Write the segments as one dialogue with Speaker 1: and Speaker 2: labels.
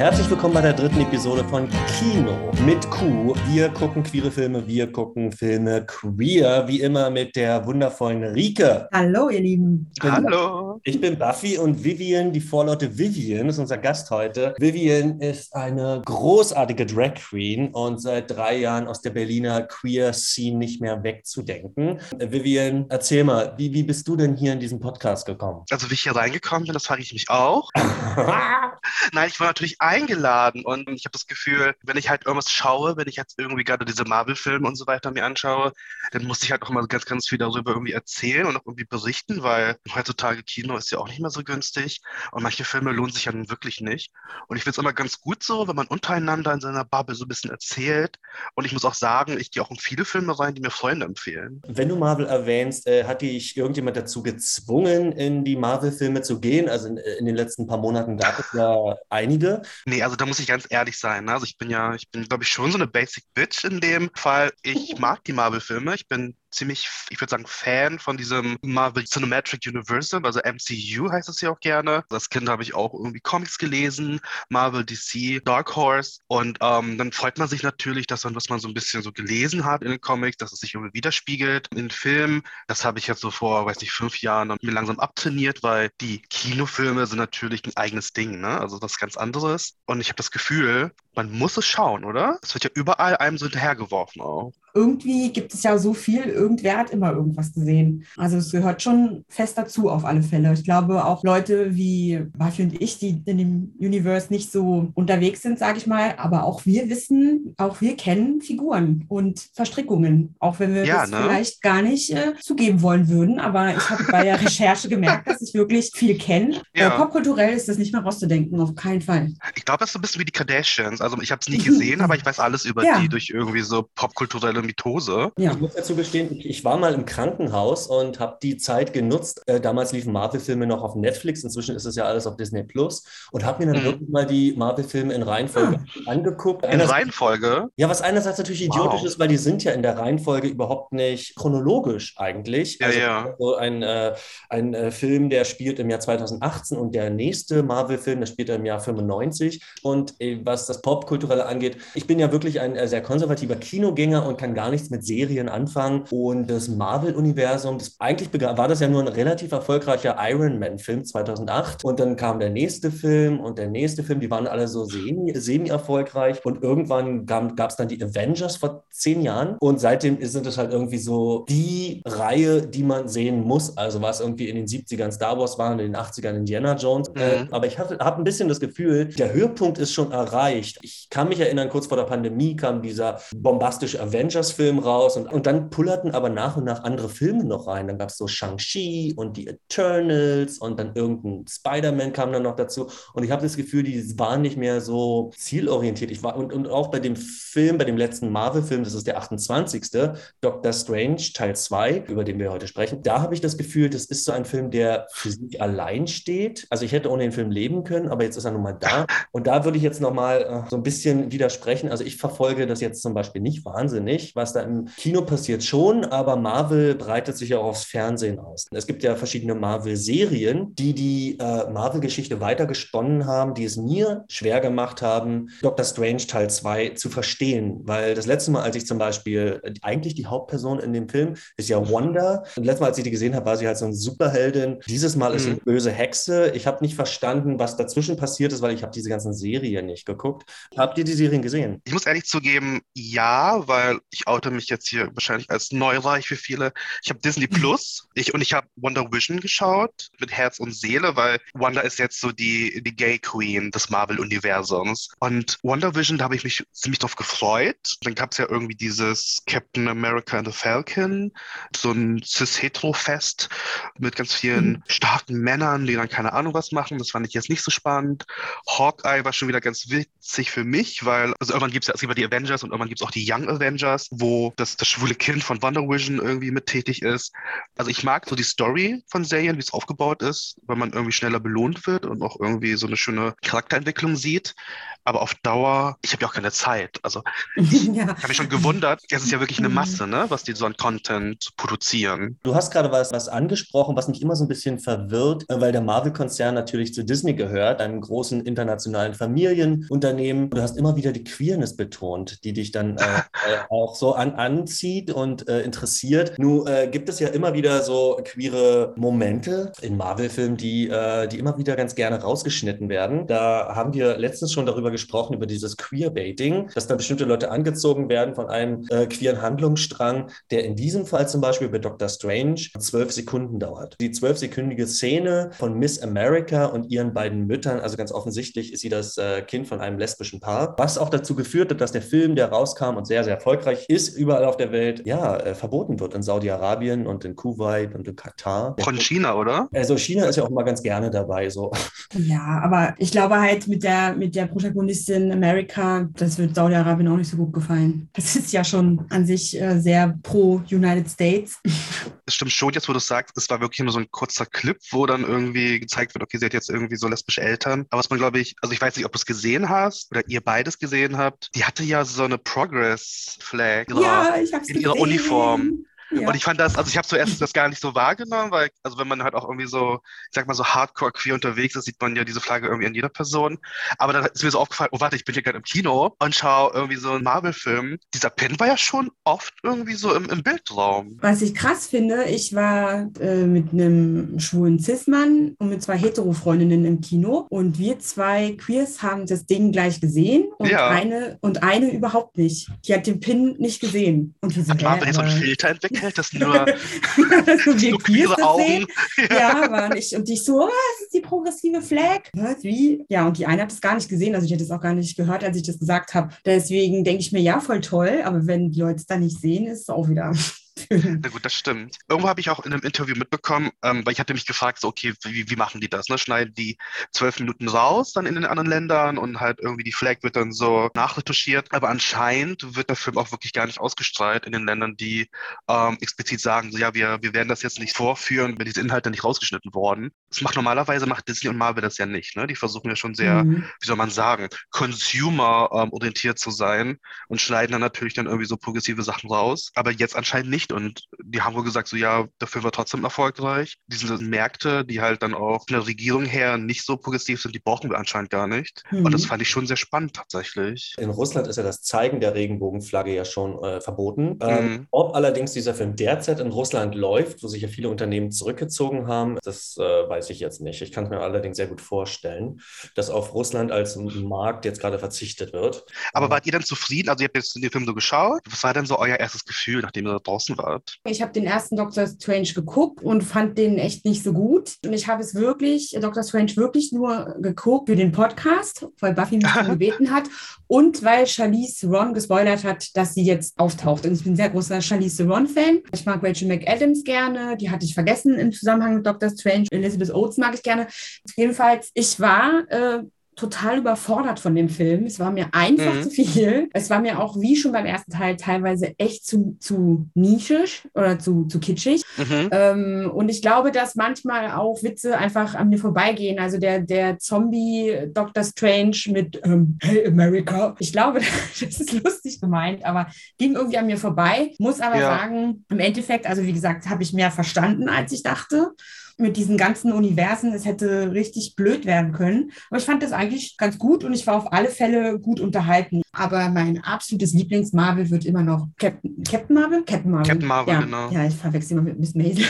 Speaker 1: Herzlich willkommen bei der dritten Episode von Kino mit Q. Wir gucken queere Filme, wir gucken Filme queer, wie immer mit der wundervollen Rike.
Speaker 2: Hallo, ihr Lieben.
Speaker 1: Ich bin,
Speaker 3: Hallo.
Speaker 1: Ich bin Buffy und Vivian, die Vorlaute Vivian, ist unser Gast heute. Vivian ist eine großartige Drag Queen und seit drei Jahren aus der Berliner Queer Scene nicht mehr wegzudenken. Vivian, erzähl mal, wie, wie bist du denn hier in diesen Podcast gekommen?
Speaker 3: Also wie ich hier reingekommen bin, das frage ich mich auch. Nein, ich war natürlich eingeladen und ich habe das Gefühl, wenn ich halt irgendwas schaue, wenn ich jetzt irgendwie gerade diese Marvel-Filme und so weiter mir anschaue, dann muss ich halt auch immer ganz, ganz viel darüber irgendwie erzählen und auch irgendwie berichten, weil heutzutage Kino ist ja auch nicht mehr so günstig und manche Filme lohnen sich ja nun wirklich nicht. Und ich finde es immer ganz gut so, wenn man untereinander in seiner Bubble so ein bisschen erzählt. Und ich muss auch sagen, ich gehe auch in viele Filme rein, die mir Freunde empfehlen.
Speaker 1: Wenn du Marvel erwähnst, äh, hat dich irgendjemand dazu gezwungen, in die Marvel-Filme zu gehen? Also in, in den letzten paar Monaten gab es ja einige.
Speaker 3: Nee, also da muss ich ganz ehrlich sein. Ne? Also ich bin ja, ich bin, glaube ich, schon so eine Basic Bitch in dem Fall. Ich mag die Marvel-Filme. Ich bin ziemlich, ich würde sagen, Fan von diesem Marvel Cinematic Universal, also MCU heißt es ja auch gerne. Als Kind habe ich auch irgendwie Comics gelesen, Marvel, DC, Dark Horse. Und ähm, dann freut man sich natürlich, dass man, was man so ein bisschen so gelesen hat in den Comics, dass es sich irgendwie widerspiegelt in den Filmen. Das habe ich jetzt so vor, weiß nicht, fünf Jahren mir langsam abtrainiert, weil die Kinofilme sind natürlich ein eigenes Ding, ne? Also was ganz anderes. Und ich habe das Gefühl, man muss es schauen, oder? Es wird ja überall einem so hinterhergeworfen auch
Speaker 2: irgendwie gibt es ja so viel, irgendwer hat immer irgendwas gesehen. Also es gehört schon fest dazu auf alle Fälle. Ich glaube auch Leute wie Buffy und ich, die in dem Universe nicht so unterwegs sind, sage ich mal, aber auch wir wissen, auch wir kennen Figuren und Verstrickungen, auch wenn wir
Speaker 3: ja,
Speaker 2: das
Speaker 3: ne?
Speaker 2: vielleicht gar nicht äh, zugeben wollen würden. Aber ich habe bei der Recherche gemerkt, dass ich wirklich viel kenne.
Speaker 3: Ja.
Speaker 2: Äh, popkulturell ist das nicht mehr rauszudenken, auf keinen Fall.
Speaker 3: Ich glaube, es ist so ein bisschen wie die Kardashians. Also ich habe es nie gesehen, aber ich weiß alles über
Speaker 2: Ja.
Speaker 3: die durch irgendwie so popkulturelle Mythose.
Speaker 2: Ja.
Speaker 1: Ich muss dazu gestehen, ich- ich war mal im Krankenhaus und habe die Zeit genutzt. Äh, damals liefen Marvel-Filme noch auf Netflix, inzwischen ist es ja alles auf Disney Plus und habe mir dann
Speaker 3: Mhm.
Speaker 1: wirklich mal die Marvel-Filme in Reihenfolge angeguckt.
Speaker 3: In
Speaker 1: Einerseits-
Speaker 3: Reihenfolge.
Speaker 1: ja, was einerseits natürlich idiotisch
Speaker 3: Wow.
Speaker 1: ist, weil die sind ja in der Reihenfolge überhaupt nicht chronologisch eigentlich.
Speaker 3: Ja,
Speaker 1: also
Speaker 3: ja.
Speaker 1: so ein, äh, ein äh, Film, der spielt im Jahr 2018 und der nächste Marvel-Film, der spielt im Jahr 95. Und äh, was das Popkulturelle angeht, ich bin ja wirklich ein äh, sehr konservativer Kinogänger und kann gar nichts mit Serien anfangen. Und das Marvel-Universum, das, eigentlich war das ja nur ein relativ erfolgreicher Iron Man-Film 2008. Und dann kam der nächste Film und der nächste Film, die waren alle so semi- semi-erfolgreich. Und irgendwann gab es dann die Avengers vor zehn Jahren. Und seitdem sind es halt irgendwie so die Reihe, die man sehen muss. Also was irgendwie in den 70ern Star Wars war und in den 80ern Indiana Jones.
Speaker 3: Mhm.
Speaker 1: Äh, aber ich habe ein bisschen das Gefühl, der Höhepunkt ist schon erreicht. Ich kann mich erinnern, kurz vor der Pandemie kam dieser bombastische Avengers-Film raus und, und dann pullerten aber nach und nach andere Filme noch rein. Dann gab es so Shang-Chi und die Eternals und dann irgendein Spider-Man kam dann noch dazu. Und ich habe das Gefühl, die waren nicht mehr so zielorientiert. Ich war, und, und auch bei dem Film, bei dem letzten Marvel-Film, das ist der 28. Doctor Strange Teil 2, über den wir heute sprechen, da habe ich das Gefühl, das ist so ein Film, der für sich allein steht. Also ich hätte ohne den Film leben können, aber jetzt ist er nun mal da. Und da würde ich jetzt nochmal äh, so ein bisschen widersprechen. Also ich verfolge das jetzt zum Beispiel nicht wahnsinnig. Was da im Kino passiert schon, aber Marvel breitet sich ja auch aufs Fernsehen aus. Es gibt ja verschiedene Marvel-Serien, die die äh, Marvel-Geschichte weitergesponnen haben, die es mir schwer gemacht haben, Doctor Strange Teil 2 zu verstehen. Weil das letzte Mal, als ich zum Beispiel, äh, eigentlich die Hauptperson in dem Film ist ja Wanda. Und letztes Mal, als ich die gesehen habe, war sie halt so eine Superheldin. Dieses Mal ist sie
Speaker 3: Mhm.
Speaker 1: eine böse Hexe. Ich habe nicht verstanden, was dazwischen passiert ist, weil ich habe diese ganzen Serien nicht geguckt. Habt ihr die Serien gesehen?
Speaker 3: Ich muss ehrlich zugeben, ja, weil ich oute mich jetzt hier wahrscheinlich als neureich für viele. Ich habe Disney Plus ich, und ich habe Wonder Vision geschaut mit Herz und Seele, weil Wanda ist jetzt so die, die Gay Queen des Marvel-Universums. Und Wonder Vision, da habe ich mich ziemlich drauf gefreut. Dann gab es ja irgendwie dieses Captain America and the Falcon, so ein Cis-Hetero-Fest mit ganz vielen
Speaker 2: Mhm.
Speaker 3: starken Männern, die dann keine Ahnung was machen. Das fand ich jetzt nicht so spannend. Hawkeye war schon wieder ganz witzig für mich, weil also irgendwann gibt es ja, es gibt ja die Avengers und irgendwann gibt es auch die Young Avengers, wo das, das schwule Kind von Wonder WandaVision irgendwie mit tätig ist. Also ich mag so die Story von Serien, wie es aufgebaut ist, weil man irgendwie schneller belohnt wird und auch irgendwie so eine schöne Charakterentwicklung sieht. Aber auf Dauer, ich habe ja auch keine Zeit. Also ich ja. habe mich schon gewundert, es ist ja wirklich eine mhm. Masse, ne, was die so an Content produzieren.
Speaker 1: Du hast gerade was, was angesprochen, was mich immer so ein bisschen verwirrt, äh, weil der Marvel-Konzern natürlich zu Disney gehört, einem großen internationalen Familienunternehmen. Du hast immer wieder die Queerness betont, die dich dann äh, äh, auch so an, anzieht und äh, interessiert. Nun äh, gibt es ja immer wieder so queere Momente in Marvel-Filmen, die, äh, die immer wieder ganz gerne rausgeschnitten werden. Da haben wir letztens schon darüber gesprochen, über dieses Queerbaiting, dass da bestimmte Leute angezogen werden von einem äh, queeren Handlungsstrang, der in diesem Fall zum Beispiel bei Doctor Strange zwölf Sekunden dauert. Die zwölfsekündige Szene von Miss America und ihren beiden Müttern, also ganz offensichtlich ist sie das äh, Kind von einem lesbischen Paar, was auch dazu geführt hat, dass der Film, der rauskam und sehr, sehr erfolgreich ist, überall auf der Welt, ja, äh, verboten wird. In Saudi-Arabien und in Kuwait und in Katar.
Speaker 3: Von China, oder?
Speaker 1: Also China ist ja auch mal ganz gerne dabei, so.
Speaker 2: Ja, aber ich glaube halt mit der, mit der Protagonistin America, das wird Saudi-Arabien auch nicht so gut gefallen. Das ist ja schon an sich äh, sehr pro United States.
Speaker 3: Das stimmt schon, jetzt wo du sagst, es war wirklich nur so ein kurzer Clip, wo dann irgendwie gezeigt wird, okay, sie hat jetzt irgendwie so lesbische Eltern. Aber was man, glaube ich, also ich weiß nicht, ob du es gesehen hast oder ihr beides gesehen habt, die hatte ja so eine Progress-Flag
Speaker 2: ja,
Speaker 3: in ihrer
Speaker 2: gesehen.
Speaker 3: Uniform. Ja. Und ich fand das, also ich habe zuerst das gar nicht so wahrgenommen, weil, also wenn man halt auch irgendwie so, ich sag mal so hardcore queer unterwegs ist, sieht man ja diese Flagge irgendwie an jeder Person. Aber dann ist mir so aufgefallen, oh warte, ich bin hier gerade im Kino und schaue irgendwie so einen Marvel-Film. Dieser Pin war ja schon oft irgendwie so im, im Bildraum.
Speaker 2: Was ich krass finde, ich war äh, mit einem schwulen Cis-Mann und mit zwei Hetero-Freundinnen im Kino und wir zwei Queers haben das Ding gleich gesehen und ja. eine und eine überhaupt nicht. Die hat den Pin nicht gesehen. Und
Speaker 3: wir so, Hat Marvel jetzt so einen Filter entwickelt? Hält das nur,
Speaker 2: so nur queere Augen. Ja, aber nicht. Und ich so, oh, das ist die progressive Flag. Was, wie? Ja, und die eine hat es gar nicht gesehen. Also ich hätte es auch gar nicht gehört, als ich das gesagt habe. Deswegen denke ich mir, ja, voll toll. Aber wenn die Leute es dann nicht sehen, ist es auch wieder
Speaker 3: Na gut, das stimmt. Irgendwo habe ich auch in einem Interview mitbekommen, ähm, weil ich hatte mich gefragt, so, okay, wie, wie machen die das? Ne? Schneiden die zwölf Minuten raus dann in den anderen Ländern und halt irgendwie die Flag wird dann so nachretuschiert. Aber anscheinend wird der Film auch wirklich gar nicht ausgestrahlt in den Ländern, die ähm, explizit sagen, so, ja, wir, wir werden das jetzt nicht vorführen, wenn diese Inhalte nicht rausgeschnitten worden. Das macht normalerweise macht Disney und Marvel das ja nicht. Ne? Die versuchen ja schon sehr, mhm. wie soll man sagen, consumer-orientiert ähm, zu sein und schneiden dann natürlich dann irgendwie so progressive Sachen raus. Aber jetzt anscheinend nicht und die haben wohl gesagt, so ja, der Film war trotzdem erfolgreich. Diese Märkte, die halt dann auch von der Regierung her nicht so progressiv sind, die brauchen wir anscheinend gar nicht. Mhm. Und das fand ich schon sehr spannend tatsächlich.
Speaker 1: In Russland ist ja das Zeigen der Regenbogenflagge ja schon äh, verboten. Ähm, mhm. ob allerdings dieser Film derzeit in Russland läuft, wo sich ja viele Unternehmen zurückgezogen haben, das äh, weiß ich jetzt nicht. Ich kann es mir allerdings sehr gut vorstellen, dass auf Russland als Markt jetzt gerade verzichtet wird.
Speaker 3: Aber wart ihr dann zufrieden? Also ihr habt jetzt den Film so geschaut. Was war denn so euer erstes Gefühl, nachdem ihr da draußen wart?
Speaker 2: Ich habe den ersten Doctor Strange geguckt und fand den echt nicht so gut. Und ich habe es wirklich, Doctor Strange wirklich nur geguckt für den Podcast, weil Buffy mich gebeten hat und weil Charlize Ron gespoilert hat, dass sie jetzt auftaucht. Und ich bin ein sehr großer Charlize Theron-Fan. Ich mag Rachel McAdams gerne. Die hatte ich vergessen im Zusammenhang mit Doctor Strange. Elizabeth Oates mag ich gerne. Jedenfalls, ich war äh, total überfordert von dem Film. Es war mir einfach mhm. zu viel. Es war mir auch, wie schon beim ersten Teil, teilweise echt zu, zu nischisch oder zu, zu kitschig. Mhm. Ähm, und ich glaube, dass manchmal auch Witze einfach an mir vorbeigehen. Also der, der Zombie Doctor Strange mit ähm, Hey America. Ich glaube, das ist lustig gemeint, aber ging irgendwie an mir vorbei. Muss aber ja. sagen, im Endeffekt, also wie gesagt, habe ich mehr verstanden, als ich dachte mit diesen ganzen Universen, es hätte richtig blöd werden können. Aber ich fand das eigentlich ganz gut und ich war auf alle Fälle gut unterhalten. Aber mein absolutes Lieblings-Marvel wird immer noch Captain, Captain Marvel?
Speaker 3: Captain Marvel. Captain Marvel,
Speaker 2: ja.
Speaker 3: genau.
Speaker 2: Ja, ich verwechsel immer mit Miss Maisel.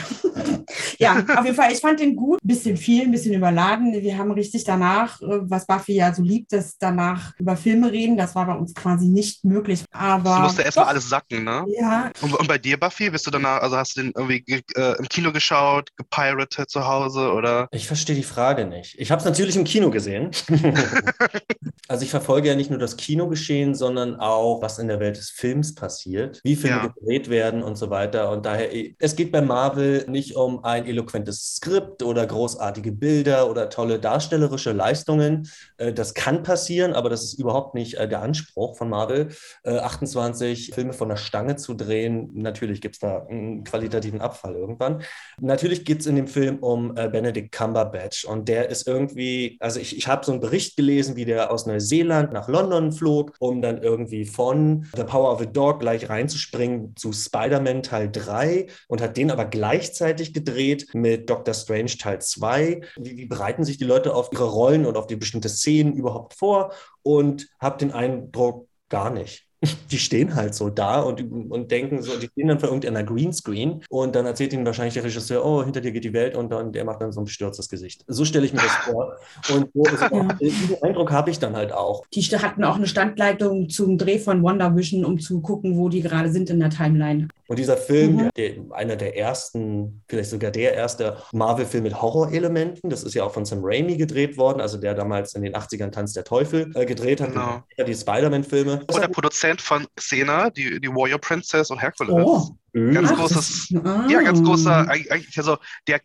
Speaker 2: ja, auf jeden Fall, ich fand den gut. Ein bisschen viel, ein bisschen überladen. Wir haben richtig danach, äh, was Buffy ja so liebt, dass danach über Filme reden. Das war bei uns quasi nicht möglich. Aber.
Speaker 3: Du musste erstmal alles sacken, ne?
Speaker 2: Ja.
Speaker 3: Und, und, bei dir, Buffy, bist du danach, also hast du den irgendwie äh, im Kino geschaut, gepiratet zu Hause oder?
Speaker 1: Ich verstehe die Frage nicht. Ich habe es natürlich im Kino gesehen. also ich verfolge ja nicht nur das Kinogeschehen, Geschehen, sondern auch, was in der Welt des Films passiert, wie Filme
Speaker 3: Ja.
Speaker 1: gedreht werden und so weiter. Und daher, es geht bei Marvel nicht um ein eloquentes Skript oder großartige Bilder oder tolle darstellerische Leistungen. Äh, Das kann passieren, aber das ist überhaupt nicht äh, der Anspruch von Marvel, äh, 28 Filme von der Stange zu drehen. Natürlich gibt es da einen qualitativen Abfall irgendwann. Natürlich geht es in dem Film um äh, Benedict Cumberbatch und der ist irgendwie, also ich, ich habe so einen Bericht gelesen, wie der aus Neuseeland nach London flog, um dann irgendwie von The Power of a Dog gleich reinzuspringen zu Spider-Man Teil 3 und hat den aber gleichzeitig gedreht mit Doctor Strange Teil 2. Wie, wie bereiten sich die Leute auf ihre Rollen und auf die bestimmte Szenen überhaupt vor? Und habe den Eindruck, gar nicht. Die stehen halt so da und, und denken so, die stehen dann vor irgendeiner Greenscreen und dann erzählt ihnen wahrscheinlich der Regisseur, oh, hinter dir geht die Welt und dann der macht dann so ein bestürztes Gesicht. So stelle ich mir das vor. Und so, so,
Speaker 2: Ja.
Speaker 1: diesen Eindruck habe ich dann halt auch.
Speaker 2: Die hatten auch eine Standleitung zum Dreh von Wonder Vision, um zu gucken, wo die gerade sind in der Timeline.
Speaker 1: Und dieser Film,
Speaker 2: Mhm.
Speaker 1: der, einer der ersten, vielleicht sogar der erste Marvel-Film mit Horrorelementen, das ist ja auch von Sam Raimi gedreht worden, also der damals in den 80ern Tanz der Teufel äh, gedreht hat,
Speaker 3: Genau.
Speaker 1: die Spider-Man-Filme.
Speaker 3: Und der Produzent von Xena, die, die Warrior Princess und Hercules.
Speaker 2: Oh,
Speaker 3: Ganz
Speaker 2: ach,
Speaker 3: großes,
Speaker 2: ah.
Speaker 3: ja, ganz großer, eigentlich eigentlich also der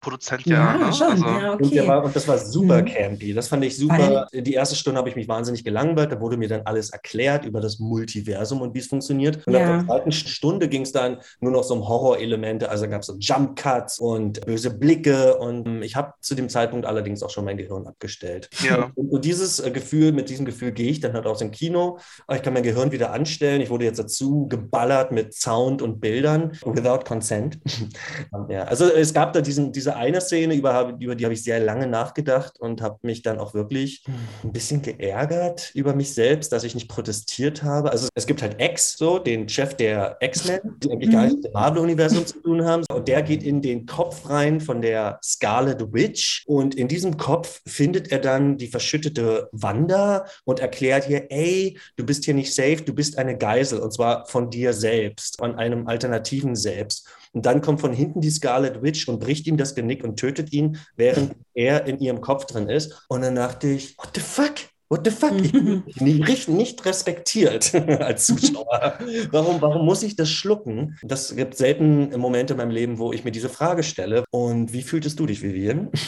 Speaker 3: Camp-Produzent, ja.
Speaker 2: Ja,
Speaker 3: ne?
Speaker 2: schon.
Speaker 3: Also,
Speaker 2: ja,
Speaker 1: Und, der
Speaker 2: okay.
Speaker 1: war, und das war super
Speaker 2: Mhm.
Speaker 1: campy. Das fand ich super. Die erste Stunde habe ich mich wahnsinnig gelangweilt. Da wurde mir dann alles erklärt über das Multiversum und wie es funktioniert. Und
Speaker 2: Ja.
Speaker 1: ab der zweiten Stunde ging es dann nur noch so um Horrorelemente. Also gab es so Jump Cuts und böse Blicke. Und ähm, ich habe zu dem Zeitpunkt allerdings auch schon mein Gehirn abgestellt.
Speaker 3: Ja.
Speaker 1: Und, und dieses äh, Gefühl, mit diesem Gefühl gehe ich dann halt aus dem Kino. Aber Ich kann mein Gehirn wieder anstellen. Ich wurde jetzt dazu geballert mit Sound und Bildern without consent. ja, also es gab da diesen, diese eine Szene, über, über die habe ich sehr lange nachgedacht und habe mich dann auch wirklich ein bisschen geärgert über mich selbst, dass ich nicht protestiert habe. Also es gibt halt X, so den Chef der X-Men, die eigentlich gar
Speaker 2: Mhm.
Speaker 1: nichts mit dem Marvel-Universum zu tun haben. Und der geht in den Kopf rein von der Scarlet Witch und in diesem Kopf findet er dann die verschüttete Wanda und erklärt hier, ey, du bist hier nicht safe, du bist eine Geisel und zwar von dir selbst, von einem alternativen Selbst. Und dann kommt von hinten die Scarlet Witch und bricht ihm das Genick und tötet ihn, während er in ihrem Kopf drin ist. Und dann dachte ich, what the fuck? What the fuck? Ich bin nicht, nicht respektiert als Zuschauer. Warum, warum muss ich das schlucken? Das gibt selten Momente in meinem Leben, wo ich mir diese Frage stelle. Und wie fühltest du dich, Vivian?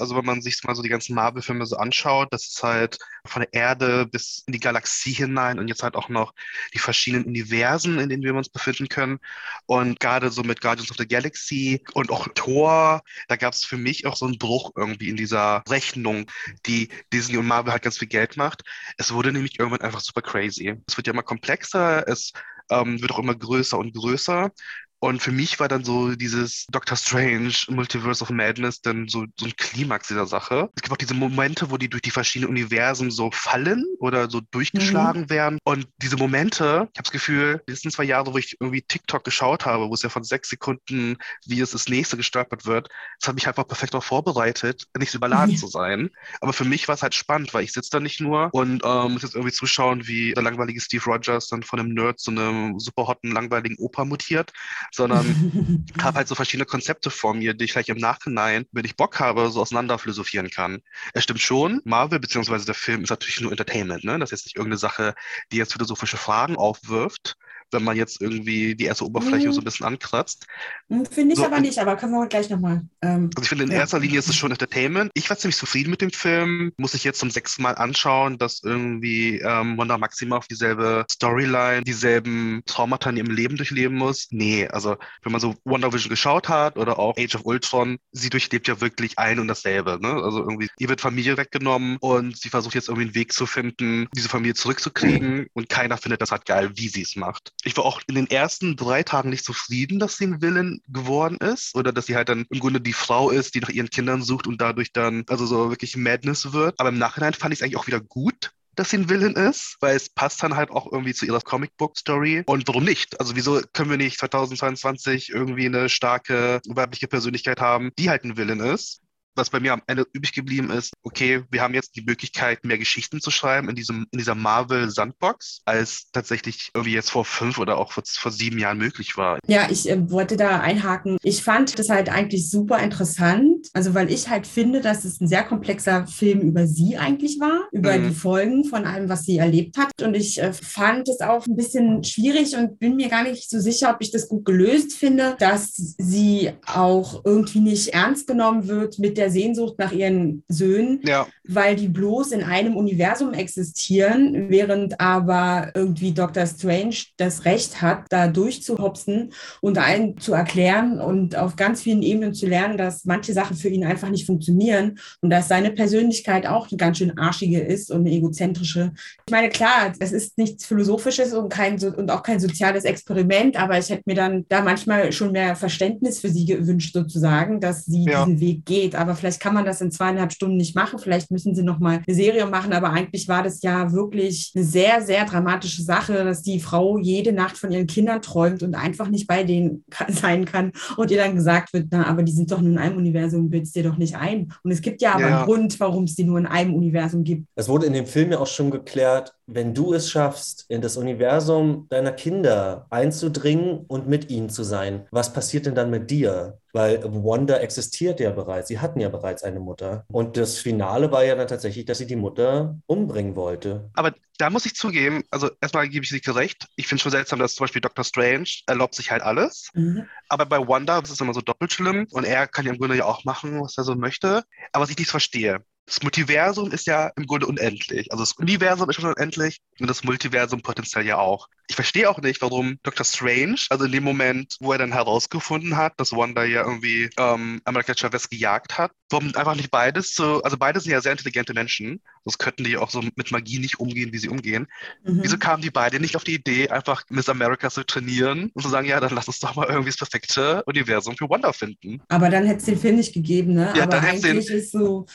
Speaker 3: Also wenn man sich mal so die ganzen Marvel-Filme so anschaut, das ist halt von der Erde bis in die Galaxie hinein und jetzt halt auch noch die verschiedenen Universen, in denen wir uns befinden können. Und gerade so mit Guardians of the Galaxy und auch Thor, da gab es für mich auch so einen Bruch irgendwie in dieser Rechnung, die Disney und Marvel halt ganz viel Geld macht. Es wurde nämlich irgendwann einfach super crazy. Es wird ja immer komplexer, es ähm, wird auch immer größer und größer. Und für mich war dann so dieses Doctor Strange Multiverse of Madness dann so, so ein Klimax dieser Sache. Es gibt auch diese Momente, wo die durch die verschiedenen Universen so fallen oder so durchgeschlagen werden. Und diese Momente, ich habe das Gefühl, die letzten zwei Jahre, wo ich irgendwie TikTok geschaut habe, wo es ja von sechs Sekunden, wie es das nächste gestolpert wird, das hat mich einfach perfekt darauf vorbereitet, nicht so überladen
Speaker 2: Ja.
Speaker 3: zu sein. Aber für mich war es halt spannend, weil ich sitze da nicht nur und ähm, muss jetzt irgendwie zuschauen, wie der langweilige Steve Rogers dann von einem Nerd zu einem super hotten, langweiligen Opa mutiert, sondern habe halt so verschiedene Konzepte vor mir, die ich vielleicht im Nachhinein, wenn ich Bock habe, so auseinander philosophieren kann. Es stimmt schon, Marvel beziehungsweise der Film ist natürlich nur Entertainment, ne? Das ist jetzt nicht irgendeine Sache, die jetzt philosophische Fragen aufwirft, wenn man jetzt irgendwie die erste Oberfläche
Speaker 2: Mhm.
Speaker 3: so ein bisschen ankratzt.
Speaker 2: Hm, Finde ich
Speaker 3: So,
Speaker 2: aber
Speaker 3: und-
Speaker 2: nicht, aber können wir gleich nochmal. Ähm,
Speaker 3: Also ich finde, in
Speaker 2: Ja.
Speaker 3: erster Linie ist es schon Entertainment. Ich war ziemlich zufrieden mit dem Film. Muss ich jetzt zum sechsten Mal anschauen, dass irgendwie ähm, Wanda Maximoff dieselbe Storyline, dieselben Traumata in ihrem Leben durchleben muss. Nee, also wenn man so Wonder Vision geschaut hat oder auch Age of Ultron, sie durchlebt ja wirklich ein und dasselbe. Ne? Also irgendwie, ihr wird Familie weggenommen und sie versucht jetzt irgendwie einen Weg zu finden, diese Familie zurückzukriegen und keiner findet das halt geil, wie sie es macht. Ich war auch in den ersten drei Tagen nicht zufrieden, dass sie ein Villain geworden ist oder dass sie halt dann im Grunde die Frau ist, die nach ihren Kindern sucht und dadurch dann also so wirklich Madness wird. Aber im Nachhinein fand ich es eigentlich auch wieder gut, dass sie ein Villain ist, weil es passt dann halt auch irgendwie zu ihrer Comicbook-Story. Und warum nicht? Also wieso können wir nicht 2022 irgendwie eine starke weibliche Persönlichkeit haben, die halt ein Villain ist? Was bei mir am Ende übrig geblieben ist, okay, wir haben jetzt die Möglichkeit, mehr Geschichten zu schreiben in, diesem, in dieser Marvel-Sandbox, als tatsächlich irgendwie jetzt vor fünf oder auch vor, vor sieben Jahren möglich war.
Speaker 2: Ja, ich äh, wollte da einhaken. Ich fand das halt eigentlich super interessant, also weil ich halt finde, dass es ein sehr komplexer Film über sie eigentlich war, über mhm. die Folgen von allem, was sie erlebt hat. Und ich äh, fand es auch ein bisschen schwierig und bin mir gar nicht so sicher, ob ich das gut gelöst finde, dass sie auch irgendwie nicht ernst genommen wird mit der Sehnsucht nach ihren Söhnen, ja. Weil die bloß in einem Universum existieren, während aber irgendwie Dr. Strange das Recht hat, da durchzuhopsen und einen zu erklären und auf ganz vielen Ebenen zu lernen, dass manche Sachen für ihn einfach nicht funktionieren und dass seine Persönlichkeit auch eine ganz schön arschige ist und eine egozentrische. Ich meine, klar, es ist nichts Philosophisches und, kein, und auch kein soziales Experiment, aber ich hätte mir dann da manchmal schon mehr Verständnis für sie gewünscht, sozusagen, dass sie ja. diesen Weg geht. Aber vielleicht kann man das in zweieinhalb Stunden nicht machen. Vielleicht müssen sie noch mal eine Serie machen. Aber eigentlich war das ja wirklich eine sehr, sehr dramatische Sache, dass die Frau jede Nacht von ihren Kindern träumt und einfach nicht bei denen sein kann. Und ihr dann gesagt wird, na, aber die sind doch nur in einem Universum, bildest dir doch nicht ein. Und es gibt ja aber ja. einen Grund, warum es die nur in einem Universum gibt.
Speaker 1: Es wurde in dem Film ja auch schon geklärt, wenn du es schaffst, in das Universum deiner Kinder einzudringen und mit ihnen zu sein, was passiert denn dann mit dir? Weil Wanda existiert ja bereits. Sie hatten ja bereits eine Mutter. Und das Finale war ja dann tatsächlich, dass sie die Mutter umbringen wollte.
Speaker 3: Aber da muss ich zugeben, also erstmal gebe ich sich recht. Ich finde es schon seltsam, dass zum Beispiel Doctor Strange erlaubt sich halt alles. Mhm. Aber bei Wanda ist es immer so doppelt schlimm. Und er kann ja im Grunde ja auch machen, was er so möchte. Aber was ich nicht verstehe, das Multiversum ist ja im Grunde unendlich. Also das Universum ist schon unendlich und das Multiversum potenziell ja auch. Ich verstehe auch nicht, warum Dr. Strange, also in dem Moment, wo er dann herausgefunden hat, dass Wanda ja irgendwie ähm, America Chavez gejagt hat, warum einfach nicht beides so, also beide sind ja sehr intelligente Menschen, sonst könnten die auch so mit Magie nicht umgehen, wie sie umgehen. Mhm. Wieso kamen die beide nicht auf die Idee, einfach Miss America zu trainieren und zu sagen, ja, dann lass uns doch mal irgendwie das perfekte Universum für Wanda finden.
Speaker 2: Aber dann hätte es den Film nicht gegeben, ne? Ja, Aber eigentlich ist so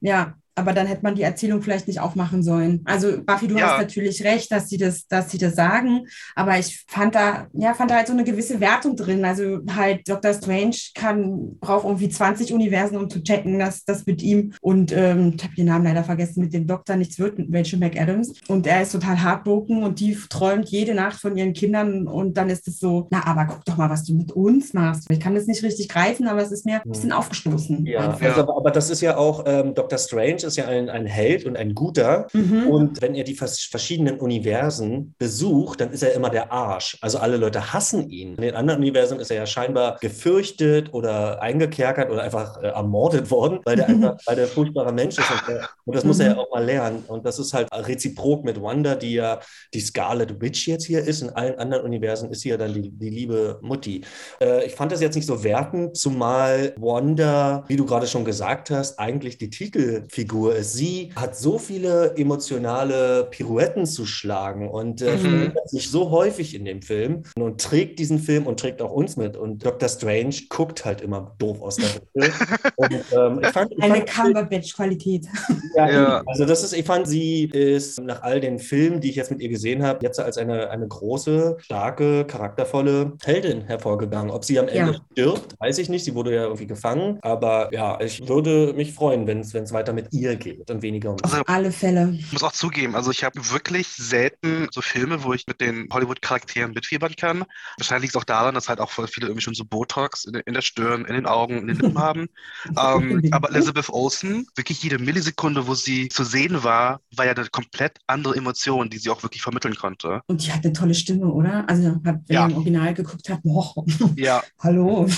Speaker 2: ja, aber dann hätte man die Erzählung vielleicht nicht aufmachen sollen. Also Buffy, du ja. hast natürlich recht, dass sie das, dass sie das sagen, aber ich fand da, ja, fand da halt so eine gewisse Wertung drin. Also halt Dr. Strange kann, braucht irgendwie 20 Universen, um zu checken, dass das mit ihm und ähm, ich habe den Namen leider vergessen, mit dem Doktor nichts wird, mit Rachel McAdams. Und er ist total heartbroken und die träumt jede Nacht von ihren Kindern und dann ist es so, na, aber guck doch mal, was du mit uns machst. Ich kann das nicht richtig greifen, aber es ist mir ein bisschen hm. aufgestoßen.
Speaker 1: Ja, also, aber, aber das ist ja auch ähm, Dr. Strange ist ja ein, ein Held und ein Guter. Mhm. Und wenn er die verschiedenen Universen besucht, dann ist er immer der Arsch. Also alle Leute hassen ihn. In den anderen Universen ist er ja scheinbar gefürchtet oder eingekerkert oder einfach äh, ermordet worden, weil der einfach, weil der furchtbarer Mensch ist. Und, der, und das muss er ja auch mal lernen. Und das ist halt reziprok mit Wanda, die ja die Scarlet Witch jetzt hier ist. In allen anderen Universen ist sie ja dann die, die liebe Mutti. Äh, ich fand das jetzt nicht so wertend, zumal Wanda, wie du gerade schon gesagt hast, eigentlich die Titelfigur ist sie hat so viele emotionale Pirouetten zu schlagen und äh, mhm. sich so häufig in dem Film und trägt diesen Film und trägt auch uns mit. Und Dr. Strange guckt halt immer doof aus der Brille.
Speaker 2: ähm, Eine Cumberbatch-Qualität.
Speaker 1: Ja, ja, also das ist, ich fand, sie ist nach all den Filmen, die ich jetzt mit ihr gesehen habe, jetzt als eine, eine große, starke, charaktervolle Heldin hervorgegangen. Ob sie am Ende ja. stirbt, weiß ich nicht. Sie wurde ja irgendwie gefangen. Aber ja, ich würde mich freuen, wenn es weiter mit ihr geht geht und weniger um
Speaker 2: also, alle Fälle.
Speaker 3: Ich muss auch zugeben, also ich habe wirklich selten so Filme, wo ich mit den Hollywood-Charakteren mitfiebern kann. Wahrscheinlich liegt es auch daran, dass halt auch voll viele irgendwie schon so Botox in, in der Stirn, in den Augen, in den Lippen haben. ähm, aber Elizabeth Olsen, wirklich jede Millisekunde, wo sie zu sehen war, war ja eine komplett andere Emotion, die sie auch wirklich vermitteln konnte.
Speaker 2: Und die hat eine tolle Stimme, oder? Also, wenn ja. man im Original geguckt hat, boah.
Speaker 3: Ja.
Speaker 2: Hallo.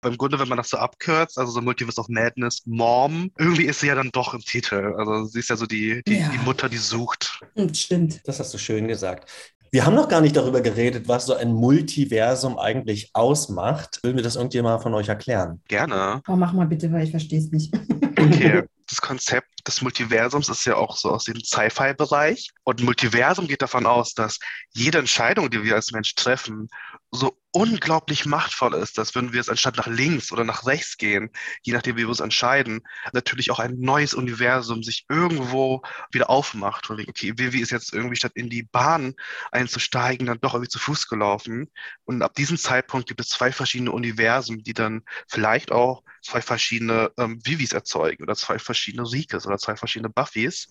Speaker 3: Beim Grunde, wenn man das so abkürzt, also so Multiverse of Madness, Mom, irgendwie ist sie ja dann doch im Titel. Also sie ist ja so die, die, ja. die Mutter, die sucht.
Speaker 2: Stimmt.
Speaker 1: Das hast du schön gesagt. Wir haben noch gar nicht darüber geredet, was so ein Multiversum eigentlich ausmacht. Will mir das irgendjemand von euch erklären?
Speaker 3: Gerne.
Speaker 2: Oh, mach mal bitte, weil ich verstehe es nicht.
Speaker 3: Okay. Das Konzept des Multiversums ist ja auch so aus dem Sci-Fi-Bereich. Und Multiversum geht davon aus, dass jede Entscheidung, die wir als Mensch treffen, so unglaublich machtvoll ist, dass wenn wir es anstatt nach links oder nach rechts gehen, je nachdem, wie wir uns entscheiden, natürlich auch ein neues Universum sich irgendwo wieder aufmacht. Und okay, Vivi ist jetzt irgendwie statt in die Bahn einzusteigen, dann doch irgendwie zu Fuß gelaufen. Und ab diesem Zeitpunkt gibt es zwei verschiedene Universen, die dann vielleicht auch zwei verschiedene ähm, Vivis erzeugen oder zwei verschiedene Rikes oder zwei verschiedene Buffys.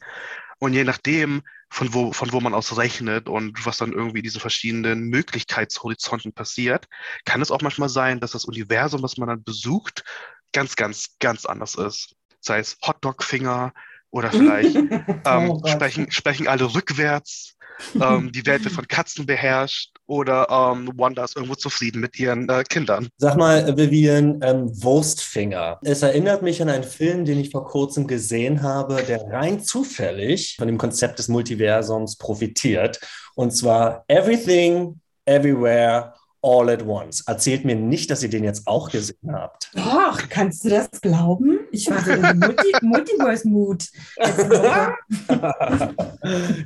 Speaker 3: Und je nachdem, von wo, von wo man aus rechnet und was dann irgendwie diese verschiedenen Möglichkeitshorizonten passiert, kann es auch manchmal sein, dass das Universum, was man dann besucht, ganz, ganz, ganz anders ist. Sei es Hotdog-Finger oder vielleicht ähm, oh sprechen, sprechen alle rückwärts ähm, die Welt wird von Katzen beherrscht oder ähm, Wanda ist irgendwo zufrieden mit ihren äh, Kindern.
Speaker 1: Sag mal, Vivian, ähm, Wurstfinger. Es erinnert mich an einen Film, den ich vor kurzem gesehen habe, der rein zufällig von dem Konzept des Multiversums profitiert. Und zwar Everything, Everywhere, All at Once. Erzählt mir nicht, dass ihr den jetzt auch gesehen habt.
Speaker 2: Doch, kannst du das glauben? Ich war so in Multi Multiverse-Mood. ja.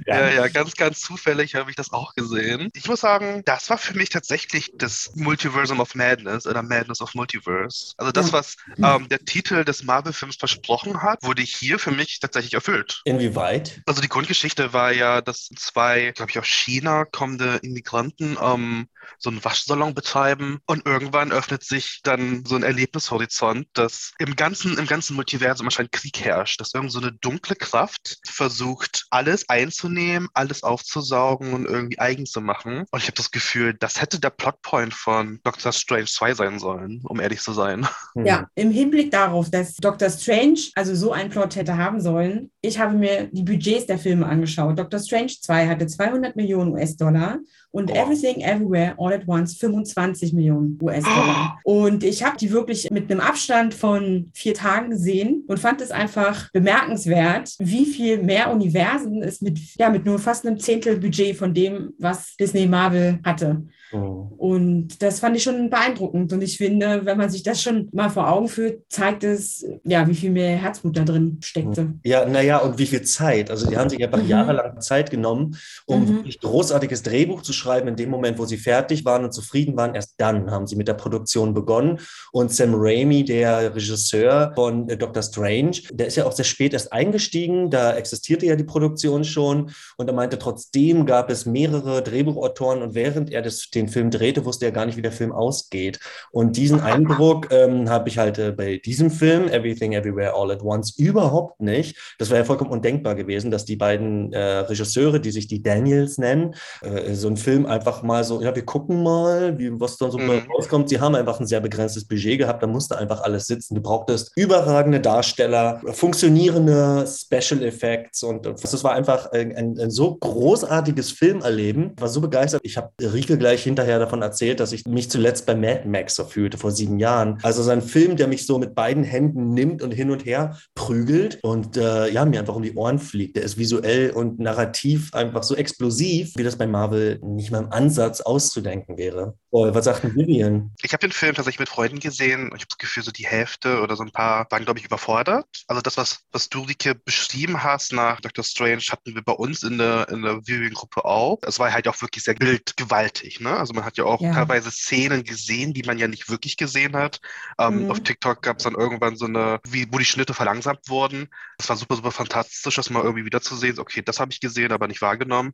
Speaker 3: ja, ja, ganz, ganz zufällig habe ich das auch gesehen. Ich muss sagen, das war für mich tatsächlich das Multiversum of Madness oder Madness of Multiverse. Also das, was ähm, der Titel des Marvel-Films versprochen hat, wurde hier für mich tatsächlich erfüllt.
Speaker 1: Inwieweit?
Speaker 3: Also die Grundgeschichte war ja, dass zwei, glaube ich, aus China kommende Immigranten ähm, so einen Waschsalon betreiben und irgendwann öffnet sich dann so ein Erlebnishorizont, dass im ganzen, im ganzen Multiversum anscheinend Krieg herrscht, dass irgend so eine dunkle Kraft versucht, alles einzunehmen, alles aufzusaugen und irgendwie eigen zu machen. Und ich habe das Gefühl, das hätte der Plotpoint von Doctor Strange 2 sein sollen, um ehrlich zu sein.
Speaker 2: Hm. Ja, im Hinblick darauf, dass Doctor Strange also so einen Plot hätte haben sollen, ich habe mir die Budgets der Filme angeschaut. Doctor Strange 2 hatte 200 Millionen US-Dollar und oh. Everything Everywhere All at Once 25 Millionen US-Dollar. Oh. Und ich habe die wirklich mit einem Abstand von vier Tagen gesehen und fand es einfach bemerkenswert, wie viel mehr Universen es mit, ja, mit nur fast einem Zehntel Budget von dem, was Disney Marvel hatte. Oh. Und das fand ich schon beeindruckend. Und ich finde, wenn man sich das schon mal vor Augen führt, zeigt es, ja, wie viel mehr Herzblut da drin steckte.
Speaker 1: Ja, naja, und wie viel Zeit. Also die haben sich einfach mhm. jahrelang Zeit genommen, um mhm. wirklich großartiges Drehbuch zu schreiben. In dem Moment, wo sie fertig waren und zufrieden waren, erst dann haben sie mit der Produktion begonnen. Und Sam Raimi, der Regisseur von äh, Doctor Strange, der ist ja auch sehr spät erst eingestiegen. Da existierte ja die Produktion schon. Und er meinte, trotzdem gab es mehrere Drehbuchautoren. Und während er das den Film drehte, wusste er gar nicht, wie der Film ausgeht. Und diesen Eindruck ähm, habe ich halt äh, bei diesem Film, Everything Everywhere All at Once, überhaupt nicht. Das wäre ja vollkommen undenkbar gewesen, dass die beiden äh, Regisseure, die sich die Daniels nennen, äh, so einen Film einfach mal so, ja, wir gucken mal, wie, was dann so mhm. rauskommt. Sie haben einfach ein sehr begrenztes Budget gehabt, da musste einfach alles sitzen. Du brauchtest überragende Darsteller, funktionierende Special Effects und das war einfach ein, ein, ein so großartiges Filmerleben. Ich war so begeistert. Ich habe Rieke gleich hinterher davon erzählt, dass ich mich zuletzt bei Mad Max so fühlte, vor sieben Jahren. Also so ein Film, der mich so mit beiden Händen nimmt und hin und her prügelt und äh, ja, mir einfach um die Ohren fliegt. Der ist visuell und narrativ einfach so explosiv, wie das bei Marvel nicht mal im Ansatz auszudenken wäre. Oh, was sagt denn Vivian?
Speaker 3: Ich habe den Film tatsächlich mit Freunden gesehen und ich habe das Gefühl, so die Hälfte oder so ein paar waren, glaube ich, überfordert. Also das, was, was du, Rike, beschrieben hast nach Dr. Strange, hatten wir bei uns in der, in der Viewing-Gruppe auch. Es war halt auch wirklich sehr bildgewaltig. Ne? Also man hat ja auch ja. teilweise Szenen gesehen, die man ja nicht wirklich gesehen hat. Ähm, mhm. Auf TikTok gab es dann irgendwann so eine, wie, wo die Schnitte verlangsamt wurden. Das war super, super fantastisch, das mal irgendwie wiederzusehen. Okay, das habe ich gesehen, aber nicht wahrgenommen.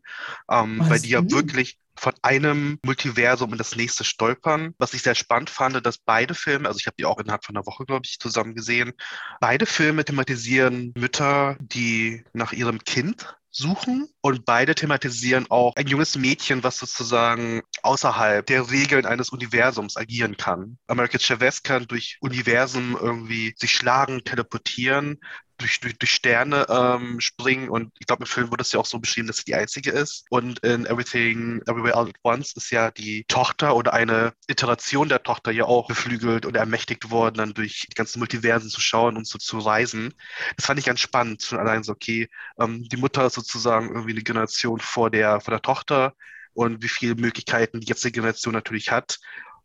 Speaker 3: Ähm, weil die ja mhm. wirklich von einem Multiversum in das nächste stolpern. Was ich sehr spannend fand, dass beide Filme, also ich habe die auch innerhalb von einer Woche, glaube ich, zusammen gesehen, beide Filme thematisieren Mütter, die nach ihrem Kind suchen und beide thematisieren auch ein junges Mädchen, was sozusagen außerhalb der Regeln eines Universums agieren kann. America Chavez kann durch Universen irgendwie sich schlagen, teleportieren, durch, durch, durch Sterne ähm, springen und ich glaube, im Film wurde es ja auch so beschrieben, dass sie die einzige ist. Und in Everything Everywhere All at Once ist ja die Tochter oder eine Iteration der Tochter ja auch beflügelt oder ermächtigt worden, dann durch die ganzen Multiversen zu schauen und so zu reisen. Das fand ich ganz spannend, schon allein so, okay, ähm, die Mutter ist sozusagen irgendwie eine Generation vor der, vor der Tochter und wie viele Möglichkeiten die jetzige Generation natürlich hat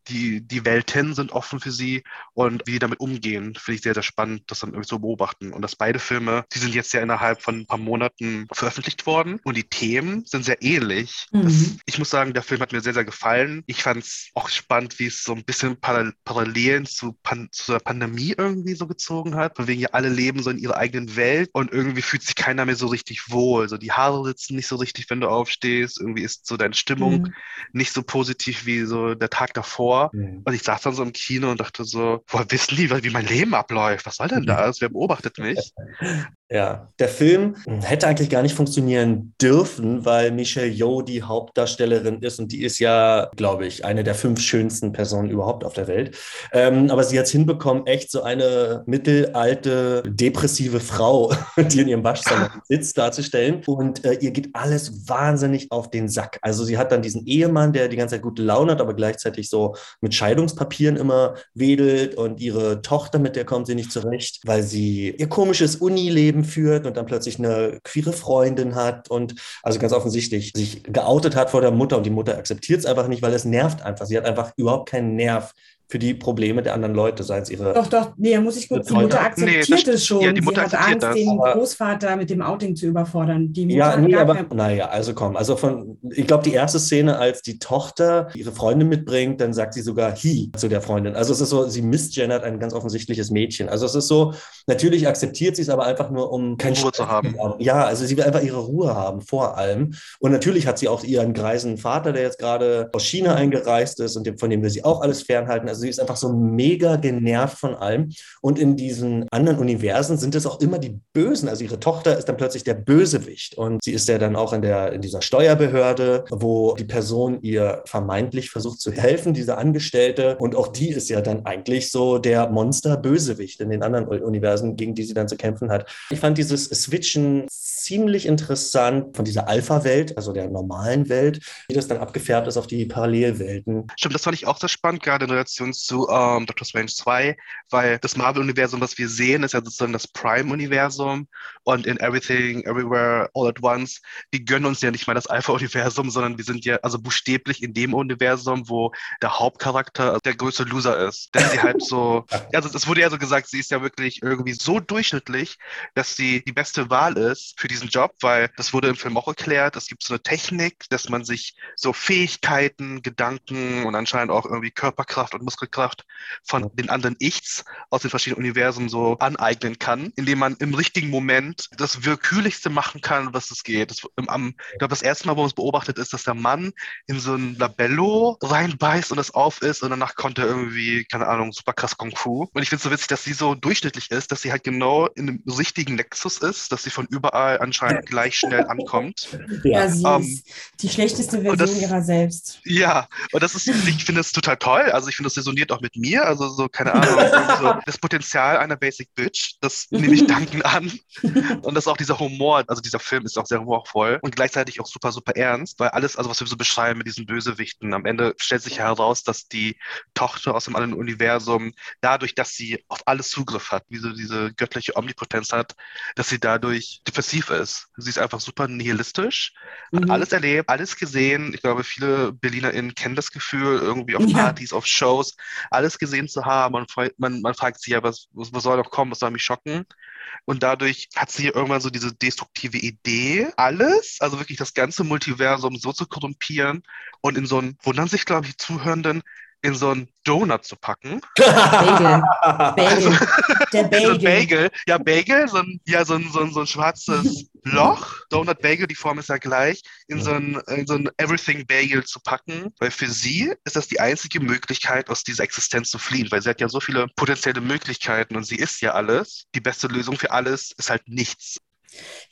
Speaker 3: die, die Welten sind offen für sie und wie die damit umgehen, finde ich sehr, sehr spannend, das dann irgendwie zu beobachten. Und dass beide Filme, die sind jetzt ja innerhalb von ein paar Monaten veröffentlicht worden und die Themen sind sehr ähnlich. Mhm. Das, ich muss sagen, der Film hat mir sehr, sehr gefallen. Ich fand es auch spannend, wie es so ein bisschen Parallelen zu, Pan zu der Pandemie irgendwie so gezogen hat. Von wegen ja alle leben so in ihrer eigenen Welt und irgendwie fühlt sich keiner mehr so richtig wohl. So die Haare sitzen nicht so richtig, wenn du aufstehst. Irgendwie ist so deine Stimmung mhm. nicht so positiv wie so der Tag davor. Mhm. Und ich saß dann so im Kino und dachte so, woher wissen die, wie mein Leben abläuft? Was soll denn das? Wer beobachtet mich?
Speaker 1: Ja, der Film hätte eigentlich gar nicht funktionieren dürfen, weil Michelle Yeoh die Hauptdarstellerin ist und die ist ja, glaube ich, eine der fünf schönsten Personen überhaupt auf der Welt. Ähm, aber sie hat es hinbekommen, echt so eine mittelalte, depressive Frau, die in ihrem Waschsalon sitzt, darzustellen. Und äh, ihr geht alles wahnsinnig auf den Sack. Also sie hat dann diesen Ehemann, der die ganze Zeit gute Laune hat, aber gleichzeitig so mit Scheidungspapieren immer wedelt und ihre Tochter, mit der kommt sie nicht zurecht, weil sie ihr komisches Unileben Leben führt und dann plötzlich eine queere Freundin hat und also ganz offensichtlich sich geoutet hat vor der Mutter und die Mutter akzeptiert es einfach nicht, weil es nervt einfach. Sie hat einfach überhaupt keinen Nerv für die Probleme der anderen Leute, seien es ihre.
Speaker 2: Doch, doch, nee, muss ich kurz. Die Mutter akzeptiert nee, es schon. Ja, die Mutter Sie hat Angst, das, den Großvater mit dem Outing zu überfordern. Die Mutter
Speaker 1: ja, nee, aber naja, also komm, also von, ich glaube, die erste Szene, als die Tochter ihre Freundin mitbringt, dann sagt sie sogar he zu der Freundin. Also es ist so, sie misgendert ein ganz offensichtliches Mädchen. Also es ist so, natürlich akzeptiert sie es aber einfach nur, um
Speaker 3: keine Ruhe zu haben.
Speaker 1: haben. Ja, also sie will einfach ihre Ruhe haben, vor allem. Und natürlich hat sie auch ihren greisen Vater, der jetzt gerade aus China eingereist ist und von dem will sie auch alles fernhalten. Also sie ist einfach so mega genervt von allem. Und in diesen anderen Universen sind es auch immer die Bösen. Also ihre Tochter ist dann plötzlich der Bösewicht. Und sie ist ja dann auch in, der, in dieser Steuerbehörde, wo die Person ihr vermeintlich versucht zu helfen, diese Angestellte. Und auch die ist ja dann eigentlich so der Monster-Bösewicht in den anderen Universen, gegen die sie dann zu kämpfen hat. Ich fand dieses Switchen ziemlich interessant von dieser Alpha-Welt, also der normalen Welt, wie das dann abgefärbt ist auf die Parallelwelten.
Speaker 3: Stimmt, das fand ich auch sehr spannend, gerade in Relation zu ähm, Doctor Strange 2, weil das Marvel-Universum, was wir sehen, ist ja sozusagen das Prime-Universum und in Everything, Everywhere, All at Once, die gönnen uns ja nicht mal das Alpha-Universum, sondern wir sind ja also buchstäblich in dem Universum, wo der Hauptcharakter der größte Loser ist. Denn sie halt so, also es wurde ja so gesagt, sie ist ja wirklich irgendwie so durchschnittlich, dass sie die beste Wahl ist für diesen Job, weil das wurde im Film auch erklärt. Es gibt so eine Technik, dass man sich so Fähigkeiten, Gedanken und anscheinend auch irgendwie Körperkraft und Muskelkraft von den anderen Ichs aus den verschiedenen Universen so aneignen kann, indem man im richtigen Moment das Willkürlichste machen kann, was es geht. Das, am, ich glaube, das erste Mal, wo man es beobachtet, ist, dass der Mann in so ein Labello reinbeißt und es auf ist und danach konnte er irgendwie, keine Ahnung, super krass Kung Fu. Und ich finde es so witzig, dass sie so durchschnittlich ist, dass sie halt genau in dem richtigen Nexus ist, dass sie von überall anscheinend gleich schnell ankommt.
Speaker 2: Ja, sie ähm, ist die schlechteste Version das, ihrer selbst.
Speaker 3: Ja, und das ist, ich finde es total toll. Also ich finde, das resoniert auch mit mir. Also so, keine Ahnung, so das Potenzial einer Basic Bitch, das nehme ich dankend an. Und das ist auch dieser Humor, also dieser Film ist auch sehr humorvoll und gleichzeitig auch super, super ernst, weil alles, also was wir so beschreiben mit diesen Bösewichten, am Ende stellt sich heraus, dass die Tochter aus dem anderen Universum dadurch, dass sie auf alles Zugriff hat, wie so diese göttliche Omnipotenz hat, dass sie dadurch depressiv ist. Sie ist einfach super nihilistisch, hat mhm. alles erlebt, alles gesehen. Ich glaube, viele BerlinerInnen kennen das Gefühl, irgendwie auf Partys, ja. auf Shows, alles gesehen zu haben. Und man, man fragt sich ja, was, was soll noch kommen, was soll mich schocken? Und dadurch hat sie irgendwann so diese destruktive Idee, alles, also wirklich das ganze Multiversum so zu korrumpieren und in so einen, wundern sich, glaube ich, die Zuhörenden, in so einen Donut zu packen. Bagel. Bagel. Also, Der Bagel. So ein Bagel. Ja, Bagel, so ein, ja, so ein, so ein, so ein schwarzes Loch. Donut Bagel, die Form ist ja gleich, in so ein, in so ein Everything Bagel zu packen. Weil für sie ist das die einzige Möglichkeit, aus dieser Existenz zu fliehen. Weil sie hat ja so viele potenzielle Möglichkeiten und sie ist ja alles. Die beste Lösung für alles ist halt nichts.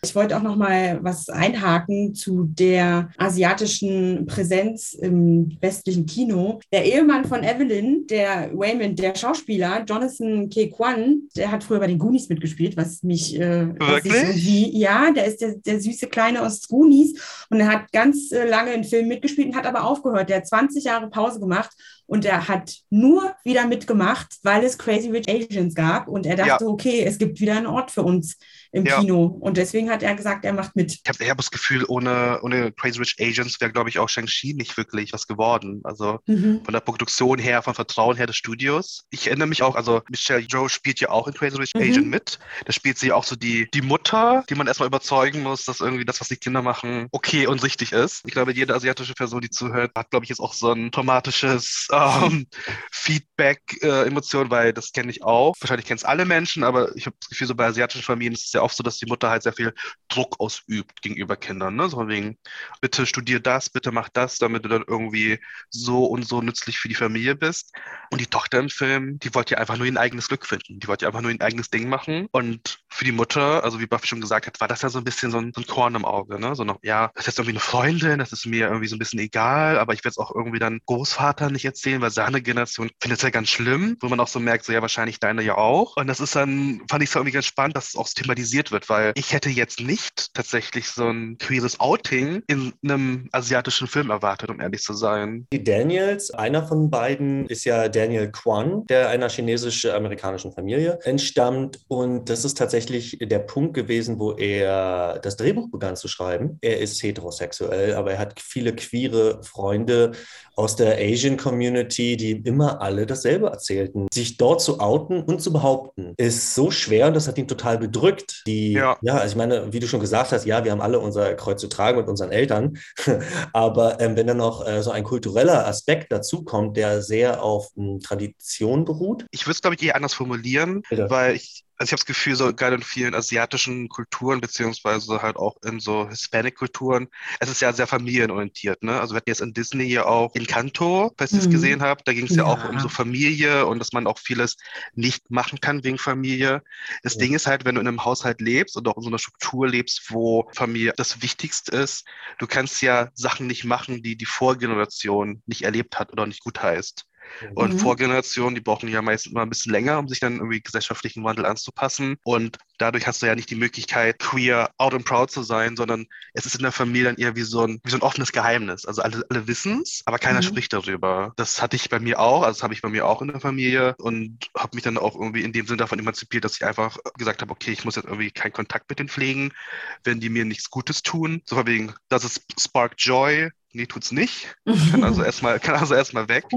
Speaker 2: Ich wollte auch noch mal was einhaken zu der asiatischen Präsenz im westlichen Kino. Der Ehemann von Evelyn, der Wayman, der Schauspieler, Jonathan K. Kwan, der hat früher bei den Goonies mitgespielt, was mich äh,
Speaker 3: Wirklich? Was
Speaker 2: wie, ja, der ist der, der süße Kleine aus Goonies und er hat ganz äh, lange in Filmen mitgespielt und hat aber aufgehört. Der hat 20 Jahre Pause gemacht und er hat nur wieder mitgemacht, weil es Crazy Rich Asians gab und er dachte, ja. okay, es gibt wieder einen Ort für uns im ja. Kino. Und deswegen hat er gesagt, er macht mit.
Speaker 3: Ich habe eher das Gefühl, ohne, ohne Crazy Rich Agents wäre, glaube ich, auch Shang-Chi nicht wirklich was geworden. Also mhm. von der Produktion her, von Vertrauen her des Studios. Ich erinnere mich auch, also Michelle Joe spielt ja auch in Crazy Rich mhm. Agent mit. Da spielt sie auch so die, die Mutter, die man erstmal überzeugen muss, dass irgendwie das, was die Kinder machen, okay und richtig ist. Ich glaube, jede asiatische Person, die zuhört, hat, glaube ich, jetzt auch so ein traumatisches ähm, Feedback-Emotion, äh, weil das kenne ich auch. Wahrscheinlich kennen es alle Menschen, aber ich habe das Gefühl, so bei asiatischen Familien ist es ja oft so, dass die Mutter halt sehr viel Druck ausübt gegenüber Kindern. Ne? So wegen, bitte studier das, bitte mach das, damit du dann irgendwie so und so nützlich für die Familie bist. Und die Tochter im Film, die wollte ja einfach nur ihr eigenes Glück finden. Die wollte ja einfach nur ihr eigenes Ding machen. Und für die Mutter, also wie Buffy schon gesagt hat, war das ja so ein bisschen so ein, so ein Korn im Auge. Ne? So noch, ja, das ist jetzt irgendwie eine Freundin, das ist mir irgendwie so ein bisschen egal, aber ich werde es auch irgendwie dann Großvater nicht erzählen, weil seine Generation findet es ja ganz schlimm, wo man auch so merkt, so ja, wahrscheinlich deine ja auch. Und das ist dann, fand ich so irgendwie ganz spannend, dass es auch thematisiert wird, weil ich hätte jetzt nicht tatsächlich so ein queeres Outing in einem asiatischen Film erwartet, um ehrlich zu sein.
Speaker 1: Die Daniels, einer von beiden ist ja Daniel Kwan, der einer chinesisch-amerikanischen Familie entstammt. Und das ist tatsächlich der Punkt gewesen, wo er das Drehbuch begann zu schreiben. Er ist heterosexuell, aber er hat viele queere Freunde aus der Asian Community, die immer alle dasselbe erzählten. Sich dort zu outen und zu behaupten, ist so schwer und das hat ihn total bedrückt. Die, ja. ja, also ich meine, wie du schon gesagt hast, ja, wir haben alle unser Kreuz zu tragen mit unseren Eltern, aber ähm, wenn dann noch äh, so ein kultureller Aspekt dazu kommt, der sehr auf ähm, Tradition beruht.
Speaker 3: Ich würde es, glaube ich, eher anders formulieren, Bitte. weil ich also ich habe das Gefühl, so gerade in vielen asiatischen Kulturen, beziehungsweise halt auch in so Hispanic-Kulturen, es ist ja sehr familienorientiert, ne? Also wir hatten jetzt in Disney ja auch in Kanto, falls ihr es mhm. gesehen habt, da ging es ja. ja. auch um so Familie und dass man auch vieles nicht machen kann wegen Familie. Das ja. Ding ist halt, wenn du in einem Haushalt lebst und auch in so einer Struktur lebst, wo Familie das Wichtigste ist, du kannst ja Sachen nicht machen, die die Vorgeneration nicht erlebt hat oder nicht gut heißt. Und mhm. Vorgenerationen, die brauchen ja meistens immer ein bisschen länger, um sich dann irgendwie gesellschaftlichen Wandel anzupassen. Und dadurch hast du ja nicht die Möglichkeit, queer out and proud zu sein, sondern es ist in der Familie dann eher wie so ein, wie so ein offenes Geheimnis. Also alle, alle wissen es, aber keiner mhm. spricht darüber. Das hatte ich bei mir auch, also das habe ich bei mir auch in der Familie und habe mich dann auch irgendwie in dem Sinne davon emanzipiert, dass ich einfach gesagt habe, okay, ich muss jetzt irgendwie keinen Kontakt mit denen pflegen, wenn die mir nichts Gutes tun. So von wegen, das ist Spark Joy, Nee, tut's nicht. Kann also erstmal, kann also erstmal weg.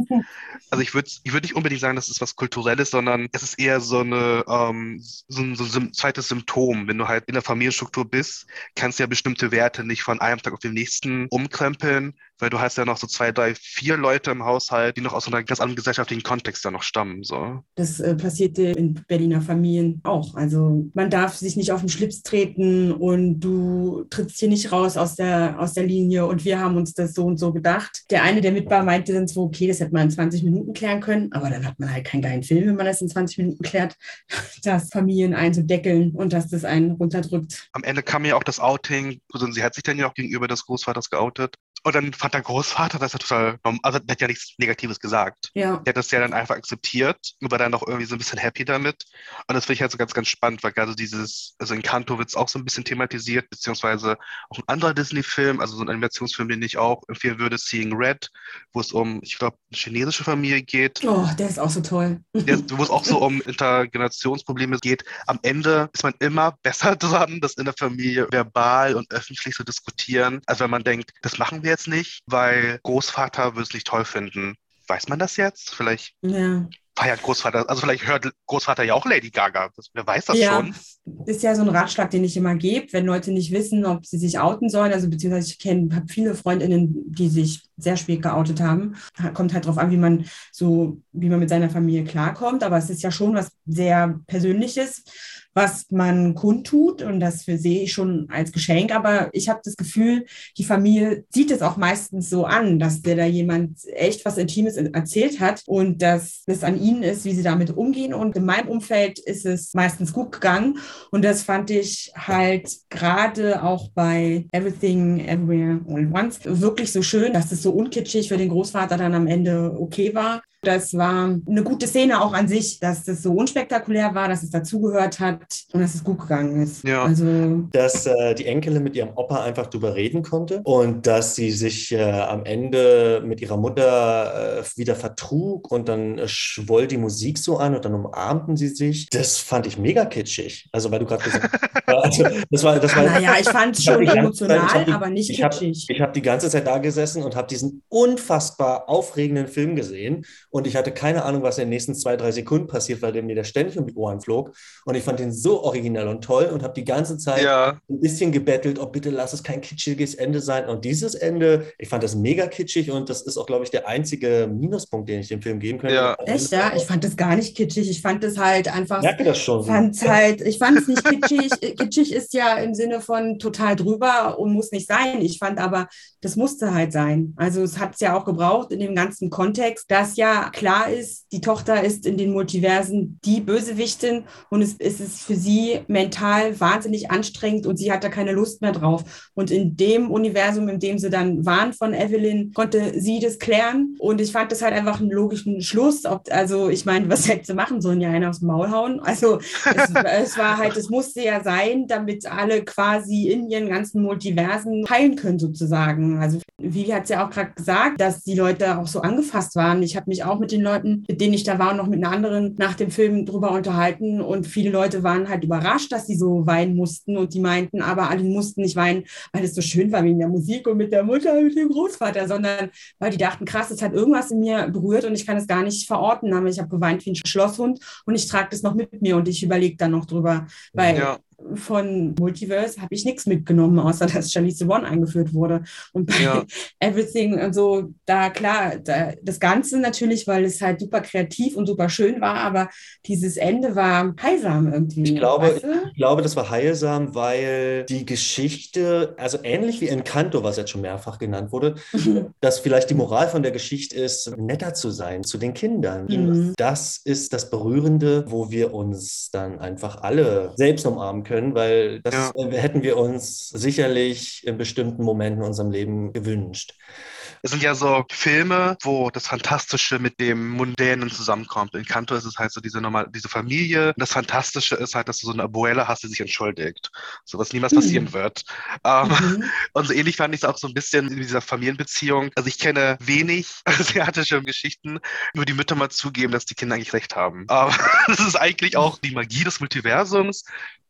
Speaker 3: Also ich würde ich würd nicht unbedingt sagen, dass es was Kulturelles, sondern es ist eher so eine ähm, so ein, so ein zweites Symptom. Wenn du halt in der Familienstruktur bist, kannst du ja bestimmte Werte nicht von einem Tag auf den nächsten umkrempeln, weil du hast ja noch so zwei, drei, vier Leute im Haushalt, die noch aus einem ganz anderen gesellschaftlichen Kontext da noch stammen. So.
Speaker 2: Das äh, passierte in Berliner Familien auch. Also man darf sich nicht auf den Schlips treten und du trittst hier nicht raus aus der, aus der Linie und wir haben uns das so und so gedacht. Der eine, der mit war, meinte dann so, okay, das hätte man in 20 Minuten klären können, aber dann hat man halt keinen geilen Film, wenn man das in 20 Minuten klärt, dass Familien einzudeckeln und dass das einen runterdrückt.
Speaker 3: Am Ende kam ja auch das Outing, also sie hat sich dann ja auch gegenüber des Großvaters geoutet und dann fand der Großvater das ja total, also der hat ja nichts Negatives gesagt. Ja. Der hat das ja dann einfach akzeptiert und war dann auch irgendwie so ein bisschen happy damit. Und das finde ich halt so ganz, ganz spannend, weil gerade dieses, also in Kanto wird es auch so ein bisschen thematisiert, beziehungsweise auch ein anderer Disney-Film, also so ein Animationsfilm, den ich auch empfehlen würde, Seeing Red, wo es um, ich glaube, eine chinesische Familie geht.
Speaker 2: Oh, der ist auch so toll.
Speaker 3: Wo es auch so um Intergenerationsprobleme geht. Am Ende ist man immer besser dran, das in der Familie verbal und öffentlich zu diskutieren, als wenn man denkt, das machen wir jetzt nicht, weil Großvater würde es nicht toll finden. Weiß man das jetzt? Vielleicht ja. Feiert Großvater, also vielleicht hört Großvater ja auch Lady Gaga. Wer weiß das ja, schon?
Speaker 2: Ist ja so ein Ratschlag, den ich immer gebe, wenn Leute nicht wissen, ob sie sich outen sollen. Also beziehungsweise ich kenne, habe viele Freundinnen, die sich sehr spät geoutet haben. Kommt halt darauf an, wie man so, wie man mit seiner Familie klarkommt. Aber es ist ja schon was sehr Persönliches was man kundtut und das für sehe ich schon als Geschenk. Aber ich habe das Gefühl, die Familie sieht es auch meistens so an, dass der da jemand echt was Intimes erzählt hat und dass es an ihnen ist, wie sie damit umgehen. Und in meinem Umfeld ist es meistens gut gegangen. Und das fand ich halt gerade auch bei Everything Everywhere All at Once wirklich so schön, dass es so unkitschig für den Großvater dann am Ende okay war Das war eine gute Szene auch an sich, dass das so unspektakulär war, dass es dazugehört hat und dass es gut gegangen ist.
Speaker 3: Ja.
Speaker 2: Also,
Speaker 1: dass äh, die Enkelin mit ihrem Opa einfach drüber reden konnte und dass sie sich äh, am Ende mit ihrer Mutter äh, wieder vertrug und dann äh, schwoll die Musik so an und dann umarmten sie sich. Das fand ich mega kitschig. Also, weil du gerade gesagt hast, also, das war, das war,
Speaker 2: naja, ich fand es schon
Speaker 1: Zeit-
Speaker 2: emotional,
Speaker 1: hab die-
Speaker 2: aber nicht
Speaker 1: ich hab-
Speaker 2: kitschig.
Speaker 1: Ich habe die ganze Zeit da gesessen und habe diesen unfassbar aufregenden Film gesehen und ich hatte keine Ahnung, was in den nächsten zwei, drei Sekunden passiert, weil der mir da ständig um die Ohren flog und ich fand den so originell und toll und habe die ganze Zeit
Speaker 3: Ja,
Speaker 1: ein bisschen gebettelt, oh bitte lass es kein kitschiges Ende sein und dieses Ende, ich fand das mega kitschig und das ist auch, glaube ich, der einzige Minuspunkt, den ich dem Film geben könnte.
Speaker 3: Ja.
Speaker 2: Echt, ja? Ich fand das gar nicht kitschig. Ich fand das halt einfach
Speaker 1: Ich merke das schon.
Speaker 2: fand's halt, ich fand es nicht kitschig. kitschig ist ja im Sinne von total drüber und muss nicht sein. Ich fand aber, das musste halt sein. Also es hat es ja auch gebraucht in dem ganzen Kontext, dass ja klar ist, die Tochter ist in den Multiversen die Bösewichtin und es, es ist für sie mental wahnsinnig anstrengend und sie hat da keine Lust mehr drauf. Und in dem Universum, in dem sie dann waren von Evelyn, konnte sie das klären. Und ich fand das halt einfach einen logischen Schluss. Ob, also ich meine, was hätte sie machen sollen? Ja, einen aufs Maul hauen. Also es, es war halt, es musste ja sein, damit alle quasi in ihren ganzen Multiversen heilen können sozusagen. Also Vivi hat es ja auch gerade gesagt, dass die Leute auch so angefasst waren. Ich habe mich auch mit den Leuten, mit denen ich da war, noch mit einer anderen nach dem Film drüber unterhalten und viele Leute waren halt überrascht, dass sie so weinen mussten und die meinten, aber alle mussten nicht weinen, weil es so schön war wegen der Musik und mit der Mutter und mit dem Großvater, sondern weil die dachten, krass, es hat irgendwas in mir berührt und ich kann es gar nicht verorten. Aber ich habe geweint wie ein Schlosshund und ich trage das noch mit mir und ich überlege dann noch drüber, weil
Speaker 3: ja.
Speaker 2: Von Multiverse habe ich nichts mitgenommen, außer dass Charlize One eingeführt wurde. Und bei
Speaker 3: Ja.
Speaker 2: Everything und so, da klar, da, das Ganze natürlich, weil es halt super kreativ und super schön war, aber dieses Ende war heilsam irgendwie.
Speaker 1: Ich glaube,
Speaker 2: weißt du?
Speaker 1: ich glaube, das war heilsam, weil die Geschichte, also ähnlich wie Encanto, was jetzt schon mehrfach genannt wurde, dass vielleicht die Moral von der Geschichte ist, netter zu sein zu den Kindern.
Speaker 2: Mhm.
Speaker 1: Das ist das Berührende, wo wir uns dann einfach alle selbst umarmen können, weil das
Speaker 3: Ja.
Speaker 1: hätten wir uns sicherlich in bestimmten Momenten in unserem Leben gewünscht.
Speaker 3: Es sind ja so Filme, wo das Fantastische mit dem Mundänen zusammenkommt. In Kanto ist es halt so diese normal, diese Familie. Und das Fantastische ist halt, dass du so eine Abuela hast, die sich entschuldigt. So was niemals
Speaker 2: Hm.
Speaker 3: passieren wird. Ähm,
Speaker 2: Mhm.
Speaker 3: Und so ähnlich fand ich es auch so ein bisschen in dieser Familienbeziehung. Also ich kenne wenig asiatische Geschichten, wo die Mütter mal zugeben, dass die Kinder eigentlich recht haben. Aber das ist eigentlich auch die Magie des Multiversums,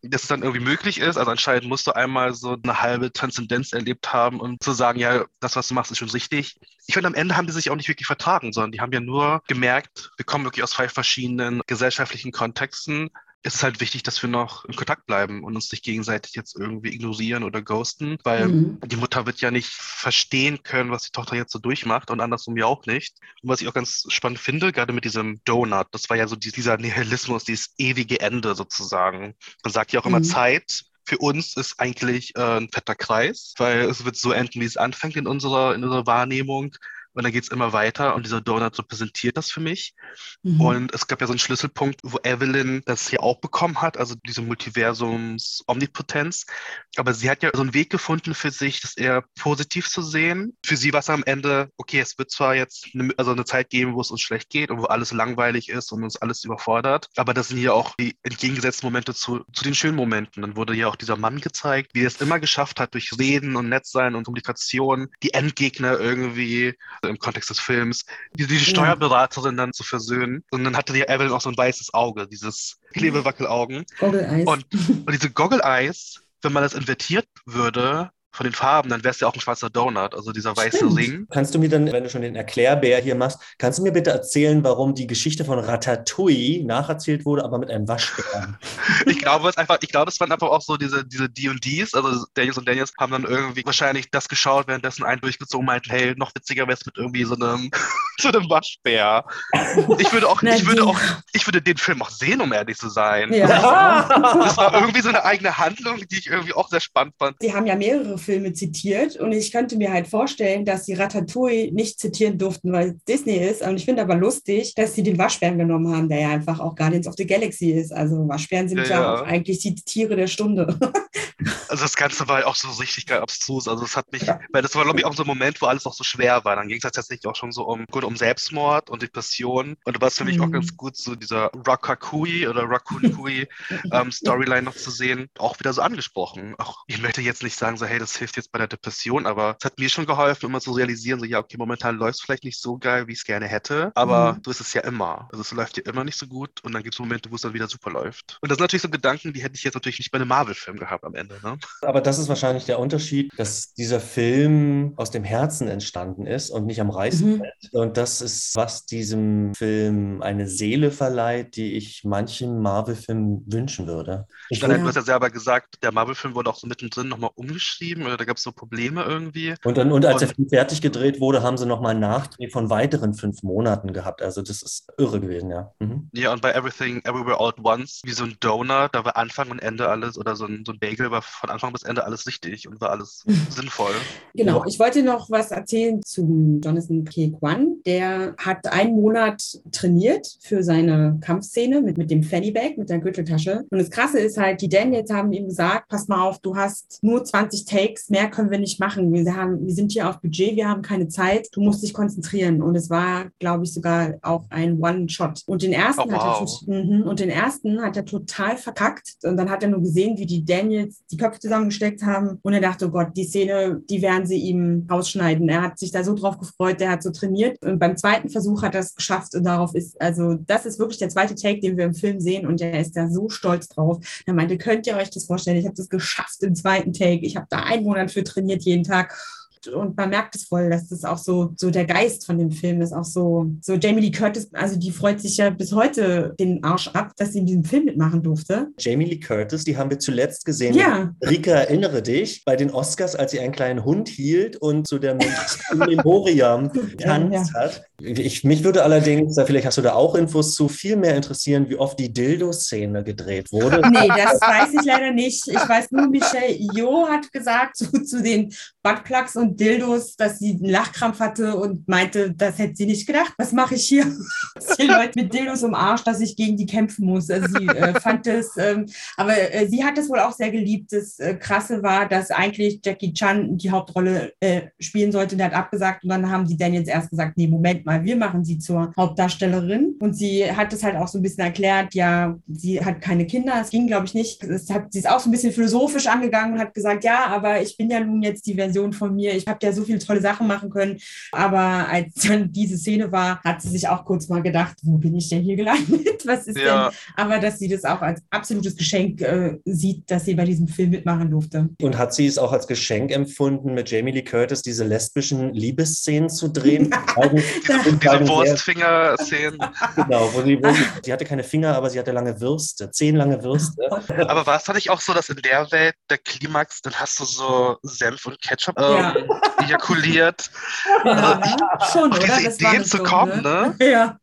Speaker 3: dass es dann irgendwie möglich ist. Also anscheinend musst du einmal so eine halbe Transzendenz erlebt haben, um zu sagen, ja, das, was du machst, ist schon richtig. Ich finde, am Ende haben die sich auch nicht wirklich vertragen, sondern die haben ja nur gemerkt, wir kommen wirklich aus zwei verschiedenen gesellschaftlichen Kontexten es ist halt wichtig, dass wir noch in Kontakt bleiben und uns nicht gegenseitig jetzt irgendwie ignorieren oder ghosten, weil
Speaker 2: Mhm.
Speaker 3: die Mutter wird ja nicht verstehen können, was die Tochter jetzt so durchmacht und andersrum ja auch nicht. Und was ich auch ganz spannend finde, gerade mit diesem Donut, das war ja so die- dieser Nihilismus, dieses ewige Ende sozusagen. Man sagt ja auch immer
Speaker 2: Mhm.
Speaker 3: Zeit. Für uns ist eigentlich äh, ein fetter Kreis, weil es wird so enden, wie es anfängt in unserer, in unserer Wahrnehmung. Und dann geht es immer weiter und dieser Donut repräsentiert das für mich.
Speaker 2: Mhm.
Speaker 3: Und es gab ja so einen Schlüsselpunkt, wo Evelyn das hier auch bekommen hat, also diese Multiversums-Omnipotenz. Aber sie hat ja so einen Weg gefunden für sich, das eher positiv zu sehen. Für sie war es am Ende, okay, es wird zwar jetzt eine, also eine Zeit geben, wo es uns schlecht geht und wo alles langweilig ist und uns alles überfordert, aber das sind hier auch die entgegengesetzten Momente zu, zu den schönen Momenten. Dann wurde ja auch dieser Mann gezeigt, wie er es immer geschafft hat, durch Reden und Nettsein und Kommunikation, die Endgegner irgendwie im Kontext des Films, die, die Steuerberaterin dann zu versöhnen. Und dann hatte die Evelyn auch so ein weißes Auge, dieses Klebewackelaugen.
Speaker 2: Goggle-Eyes.
Speaker 3: Und, und diese Goggle Eyes, wenn man das invertiert würde von den Farben, dann wäre es ja auch ein schwarzer Donut, also dieser weiße
Speaker 2: Stimmt.
Speaker 3: Ring.
Speaker 1: Kannst du mir dann, wenn du schon den Erklärbär hier machst, kannst du mir bitte erzählen, warum die Geschichte von Ratatouille nacherzählt wurde, aber mit einem Waschbären?
Speaker 3: Ich glaube, es einfach, ich glaube, es waren einfach auch so diese, diese D&Ds, also Daniels und Daniels haben dann irgendwie wahrscheinlich das geschaut, währenddessen einen durchgezogen meinten, hey, noch witziger wäre es mit irgendwie so einem, so einem Waschbär. Ich würde auch, ich würde auch, ich würde den Film auch sehen, um ehrlich zu sein.
Speaker 2: Ja.
Speaker 3: Das war irgendwie so eine eigene Handlung, die ich irgendwie auch sehr spannend fand.
Speaker 2: Sie haben ja mehrere Filme zitiert und ich könnte mir halt vorstellen, dass sie Ratatouille nicht zitieren durften, weil es Disney ist. Und ich finde aber lustig, dass sie den Waschbären genommen haben, der ja einfach auch Guardians of the Galaxy ist. Also Waschbären sind
Speaker 3: Ja,
Speaker 2: ja,
Speaker 3: ja.
Speaker 2: auch eigentlich die Tiere der Stunde.
Speaker 3: Also das Ganze war auch so richtig geil abstrus. Also es hat mich, weil das war, glaube ich, auch so ein Moment, wo alles auch so schwer war. Dann ging es tatsächlich auch schon so um, gut, um Selbstmord und Depression. Und da war es für mich mhm. auch ganz gut, so dieser Rakakui oder Raccoon Kui ähm, Storyline noch zu sehen, auch wieder so angesprochen. Auch ich möchte jetzt nicht sagen, so, hey, das hilft jetzt bei der Depression, aber es hat mir schon geholfen, immer zu realisieren, so, ja, okay, momentan läuft es vielleicht nicht so geil, wie ich es gerne hätte, aber mhm. so ist es ja immer. Also es läuft ja immer nicht so gut und dann gibt es Momente, wo es dann wieder super läuft. Und das sind natürlich so Gedanken, die hätte ich jetzt natürlich nicht bei einem Marvel-Film gehabt am Ende. Ne?
Speaker 1: Aber das ist wahrscheinlich der Unterschied, dass dieser Film aus dem Herzen entstanden ist und nicht am Reißbrett. Mhm. Und das ist, was diesem Film eine Seele verleiht, die ich manchen Marvel-Film wünschen würde.
Speaker 3: Ich meine, du hast ja selber gesagt, der Marvel-Film wurde auch so mittendrin nochmal umgeschrieben oder da gab es so Probleme irgendwie.
Speaker 1: Und, dann, und als und, der Film fertig gedreht wurde, haben sie nochmal einen Nachdreh von weiteren fünf Monaten gehabt. Also das ist irre gewesen, ja.
Speaker 3: Mhm. Ja, und bei Everything Everywhere All at Once, wie so ein Donut, da war Anfang und Ende alles oder so ein, so ein Bagel war von Anfang bis Ende alles richtig und war alles sinnvoll.
Speaker 2: Genau, ich wollte noch was erzählen zu Jonathan K. Kwan. Der hat einen Monat trainiert für seine Kampfszene mit, mit dem Fanny Bag, mit der Gürteltasche. Und das Krasse ist halt, die Daniels haben ihm gesagt, pass mal auf, du hast nur 20 Takes, mehr können wir nicht machen. Wir, haben, wir sind hier auf Budget, wir haben keine Zeit, du musst dich konzentrieren. Und es war, glaube ich, sogar auch ein One-Shot. Und den ersten oh, wow. hat er mhm, und den ersten hat er total verkackt. Und dann hat er nur gesehen, wie die Daniels die Köpfe zusammengesteckt haben. Und er dachte, oh Gott, die Szene, die werden sie ihm rausschneiden. Er hat sich da so drauf gefreut, der hat so trainiert. Und beim zweiten Versuch hat er es geschafft. Und darauf ist, also das ist wirklich der zweite Take, den wir im Film sehen. Und er ist da so stolz drauf. Er meinte, könnt ihr euch das vorstellen? Ich habe das geschafft im zweiten Take. Ich habe da einen Monat für trainiert jeden Tag und man merkt es voll, dass das auch so, so der Geist von dem Film ist, auch so, so Jamie Lee Curtis, also die freut sich ja bis heute den Arsch ab, dass sie in diesem Film mitmachen durfte.
Speaker 1: Jamie Lee Curtis, die haben wir zuletzt gesehen. Ja. Rika, erinnere dich, bei den Oscars, als sie einen kleinen Hund hielt und zu der Memoriam getanzt ja, ja. hat. Ich, mich würde allerdings, vielleicht hast du da auch Infos zu, viel mehr interessieren, wie oft die Dildo-Szene gedreht wurde.
Speaker 2: Nee, das weiß ich leider nicht. Ich weiß nur, Michelle Jo hat gesagt zu, zu den Buttplugs und Dildos, dass sie einen Lachkrampf hatte und meinte, das hätte sie nicht gedacht. Was mache ich hier? die Leute mit Dildos im Arsch, dass ich gegen die kämpfen muss. Also sie äh, fand es, ähm, aber äh, sie hat es wohl auch sehr geliebt. Das äh, Krasse war, dass eigentlich Jackie Chan die Hauptrolle äh, spielen sollte. Der hat abgesagt und dann haben die Daniels erst gesagt, nee, Moment mal, wir machen sie zur Hauptdarstellerin. Und sie hat es halt auch so ein bisschen erklärt, ja, sie hat keine Kinder. Es ging, glaube ich, nicht. Es hat, sie ist auch so ein bisschen philosophisch angegangen und hat gesagt, ja, aber ich bin ja nun jetzt die Version von mir. Ich habe ja so viele tolle Sachen machen können. Aber als dann diese Szene war, hat sie sich auch kurz mal gedacht, wo bin ich denn hier gelandet? Was ist ja. denn? Aber dass sie das auch als absolutes Geschenk äh, sieht, dass sie bei diesem Film mitmachen durfte.
Speaker 1: Und hat sie es auch als Geschenk empfunden, mit Jamie Lee Curtis diese lesbischen Liebesszenen zu drehen?
Speaker 3: diese, diese Wurstfinger-Szenen.
Speaker 1: genau, wo sie, wo sie, sie hatte keine Finger, aber sie hatte lange Würste, zehn lange Würste.
Speaker 3: aber war es nicht auch so, dass in der Welt der Klimax, dann hast du so Senf und Ketchup ähm, ja. Ejakuliert. Ja, also,
Speaker 2: schon, auf oder? diese Ideen zu so, kommen, ne? ne? Ja,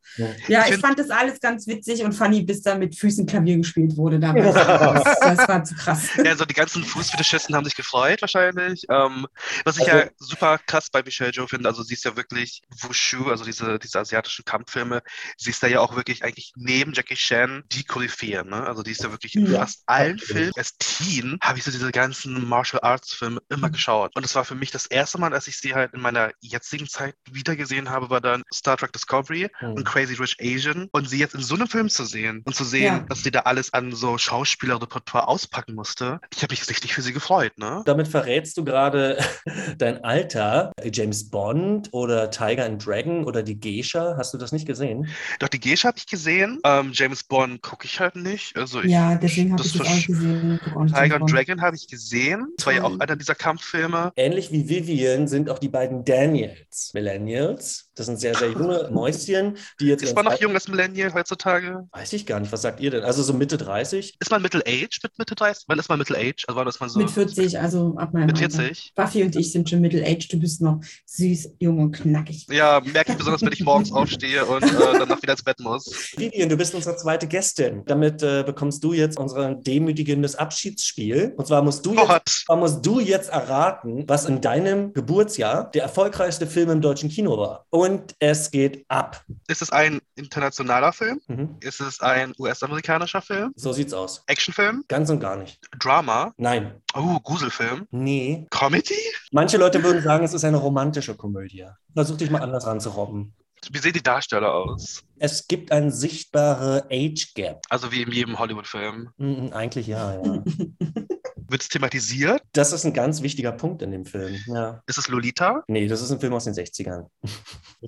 Speaker 2: ja ich, ich fand das alles ganz witzig und funny, bis da mit Füßen Klavier gespielt wurde. Damals. das, das war zu krass.
Speaker 3: Ja, so die ganzen Fußfetischisten haben sich gefreut wahrscheinlich. Ähm, was ich also, ja super krass bei Michelle Joe finde, also sie ist ja wirklich Wushu, also diese, diese asiatischen Kampffilme, sie ist da ja auch wirklich eigentlich neben Jackie Chan die Koryphäe, ne? Also die ist ja wirklich in ja. fast allen Filmen. Als Teen habe ich so diese ganzen Martial Arts Filme immer geschaut. Und das war für mich das erste Mal, als ich sie halt in meiner jetzigen Zeit wiedergesehen habe, war dann Star Trek Discovery mhm. und Crazy Rich Asian. Und sie jetzt in so einem Film zu sehen und zu sehen, ja. dass sie da alles an so Schauspielerrepertoire auspacken musste, ich habe mich richtig für sie gefreut, ne?
Speaker 1: Damit verrätst du gerade dein Alter. James Bond oder Tiger and Dragon oder die Geisha, hast du das nicht gesehen?
Speaker 3: Doch, die Geisha habe ich gesehen. Ähm, James Bond gucke ich halt nicht. Also ich,
Speaker 2: ja, deswegen habe ich das auch gesehen.
Speaker 3: Tiger and Dragon habe ich gesehen. Das war ja auch einer dieser Kampffilme.
Speaker 1: Ähnlich wie Vivian sind auch die beiden Daniels, Millennials. Das sind sehr, sehr junge Mäuschen, die jetzt.
Speaker 3: Ist man noch jung als Millennial heutzutage?
Speaker 1: Weiß ich gar nicht. Was sagt ihr denn? Also so Mitte 30?
Speaker 3: Ist man Middle Age mit Mitte 30? Wann ist man Middle Age? Also wann ist man so?
Speaker 2: Mit 40, also ab meinem
Speaker 3: Mit 40?
Speaker 2: Alter. Buffy und ich sind schon Middle Age. Du bist noch süß, jung und knackig.
Speaker 3: Ja, merke ich besonders, wenn ich morgens aufstehe und äh, danach wieder ins Bett muss.
Speaker 1: Vivian, du bist unsere zweite Gästin. Damit äh, bekommst du jetzt unser demütigendes Abschiedsspiel. Und zwar musst du jetzt, zwar musst du jetzt erraten, was in deinem Geburtsjahr der erfolgreichste Film im deutschen Kino war. Und Und es geht ab.
Speaker 3: Ist es ein internationaler Film?
Speaker 1: Mhm.
Speaker 3: Ist es ein US-amerikanischer Film?
Speaker 1: So sieht's aus.
Speaker 3: Actionfilm?
Speaker 1: Ganz und gar nicht.
Speaker 3: Drama?
Speaker 1: Nein.
Speaker 3: Oh, Gruselfilm?
Speaker 1: Nee.
Speaker 3: Comedy?
Speaker 1: Manche Leute würden sagen, es ist eine romantische Komödie. Versuch dich mal anders ranzurobben.
Speaker 3: Wie sehen die Darsteller aus?
Speaker 1: Es gibt ein sichtbare Age Gap.
Speaker 3: Also wie in jedem Hollywood-Film.
Speaker 1: Mhm, eigentlich ja, ja.
Speaker 3: Wird es thematisiert?
Speaker 1: Das ist ein ganz wichtiger Punkt in dem Film. Ja.
Speaker 3: Ist es Lolita?
Speaker 1: Nee, das ist ein Film aus den 60ern.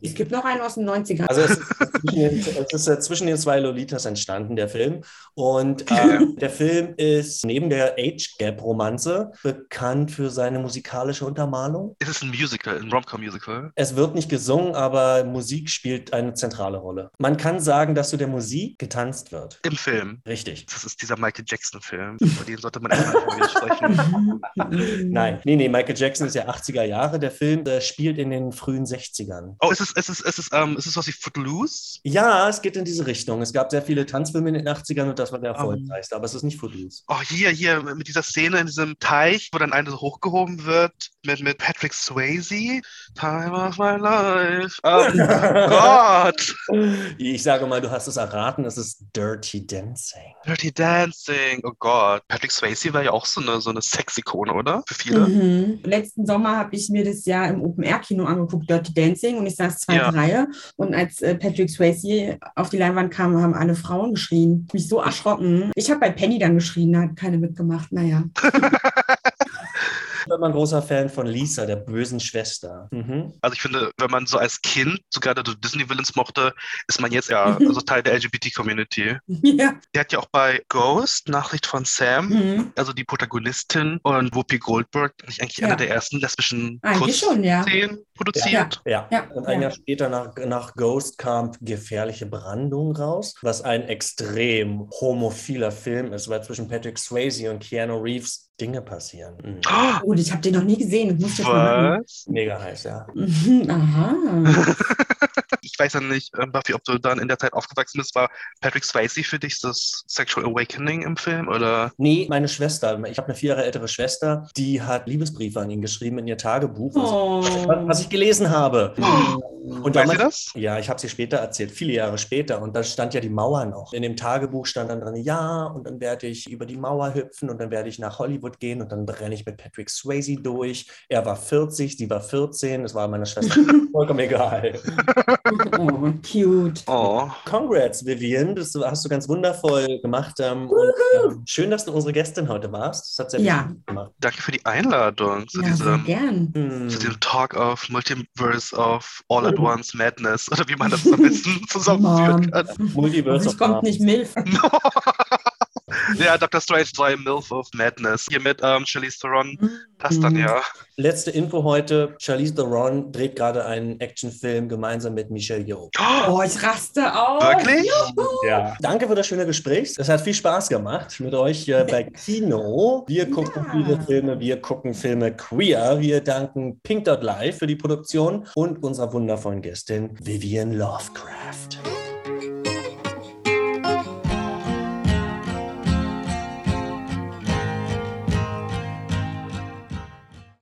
Speaker 2: Es gibt noch einen aus den 90ern.
Speaker 1: Also es ist, zwischen den, es ist äh, zwischen den zwei Lolitas entstanden, der Film. Und äh, der Film ist neben der Age Gap Romanze bekannt für seine musikalische Untermalung.
Speaker 3: Ist es ein Musical, ein Rom-Com-Musical?
Speaker 1: Es wird nicht gesungen, aber Musik spielt eine zentrale Rolle. Man kann sagen, dass zu der Musik getanzt wird.
Speaker 3: Im Film.
Speaker 1: Richtig.
Speaker 3: Das ist dieser Michael Jackson-Film. Über den sollte man erstmal wieder sprechen.
Speaker 1: Nein, nee, nee, Michael Jackson ist ja 80er Jahre. Der Film äh, spielt in den frühen 60ern.
Speaker 3: Oh, ist es, ist es, ist es, ähm, ist es was wie Footloose?
Speaker 1: Ja, es geht in diese Richtung. Es gab sehr viele Tanzfilme in den 80ern und das war der erfolgreichste, aber es ist nicht Footloose.
Speaker 3: Oh, hier, hier, mit dieser Szene in diesem Teich, wo dann eine so hochgehoben wird, mit, mit Patrick Swayze. Time of my life. Oh Gott!
Speaker 1: Ich sage mal, du hast es erraten, es ist Dirty Dancing.
Speaker 3: Dirty Dancing. Oh Gott. Patrick Swayze war ja auch so eine, so eine Sexikone, oder? Für viele.
Speaker 2: Mhm. Letzten Sommer habe ich mir das ja im Open-Air-Kino angeguckt, Dirty Dancing, und ich saß zweite
Speaker 3: Ja.
Speaker 2: Reihe. Und als äh, Patrick Swayze auf die Leinwand kam, haben alle Frauen geschrien. Mich so erschrocken. Ich habe bei Penny dann geschrien, da hat keine mitgemacht. Naja.
Speaker 1: Ich bin immer ein großer Fan von Lisa, der bösen Schwester. Mhm.
Speaker 3: Also ich finde, wenn man so als Kind sogar die Disney-Villains mochte, ist man jetzt ja also Teil der LGBT-Community.
Speaker 2: ja.
Speaker 3: Der hat ja auch bei Ghost, Nachricht von Sam,
Speaker 2: Mhm.
Speaker 3: also die Protagonistin und Whoopi Goldberg, nicht eigentlich
Speaker 2: Ja.
Speaker 3: einer der ersten lesbischen
Speaker 2: schon, ja.
Speaker 3: Kurzszenen produziert.
Speaker 1: Ja.
Speaker 2: Ja,
Speaker 1: Und ein
Speaker 2: ja.
Speaker 1: Jahr später nach, nach Ghost kam Gefährliche Brandung raus, was ein extrem homophiler Film ist, weil zwischen Patrick Swayze und Keanu Reeves Dinge passieren. Mhm.
Speaker 3: Oh,
Speaker 2: ich habe den noch nie gesehen. Ich muss jetzt mal machen.
Speaker 1: Mega heiß, ja.
Speaker 2: Aha.
Speaker 3: Ich weiß ja nicht, äh, Buffy, ob du dann in der Zeit aufgewachsen bist, war Patrick Swayze für dich das Sexual Awakening im Film? Oder?
Speaker 1: Nee, meine Schwester, ich habe eine vier Jahre ältere Schwester, die hat Liebesbriefe an ihn geschrieben in ihr Tagebuch, was,
Speaker 2: Oh.
Speaker 1: was ich gelesen habe. Und
Speaker 3: Weißt du
Speaker 1: damals,
Speaker 3: das?
Speaker 1: ja, ich habe sie später erzählt, viele Jahre später. Und da stand ja die Mauer noch. In dem Tagebuch stand dann drin, ja, und dann werde ich über die Mauer hüpfen und dann werde ich nach Hollywood gehen und dann brenne ich mit Patrick Swayze durch. Er war 40, sie war 14, das war meiner Schwester vollkommen egal.
Speaker 2: oh, cute.
Speaker 3: Oh,
Speaker 1: Congrats, Vivian, das hast du ganz wundervoll gemacht. Ähm, und, ähm, schön, dass du unsere Gästin heute warst. Das hat sehr viel
Speaker 2: Ja.
Speaker 1: Gemacht.
Speaker 3: danke für die Einladung zu
Speaker 2: Ja, sehr
Speaker 3: diesem
Speaker 2: gern.
Speaker 1: Hm.
Speaker 3: zu dem Talk of Multiverse of All at Once Madness oder wie man das am besten zusammenführen
Speaker 2: Mom.
Speaker 3: kann.
Speaker 1: Multiverse
Speaker 2: Hoffentlich
Speaker 1: of
Speaker 2: kommt nicht Milf.
Speaker 3: ja, Dr. Strange 3 MILF of Madness. Hier mit ähm, Charlize Theron. Passt dann ja.
Speaker 1: Letzte Info heute: Charlize Theron dreht gerade einen Actionfilm gemeinsam mit Michelle Yeoh.
Speaker 2: Oh, ich raste auf.
Speaker 3: Wirklich?
Speaker 1: Ja. Danke für das schöne Gespräch. Es hat viel Spaß gemacht mit euch äh, bei Kino. Wir gucken
Speaker 2: Ja.
Speaker 1: viele Filme, wir gucken Filme queer. Wir danken Pink Dot Live für die Produktion und unserer wundervollen Gästin Vivian Lovecraft.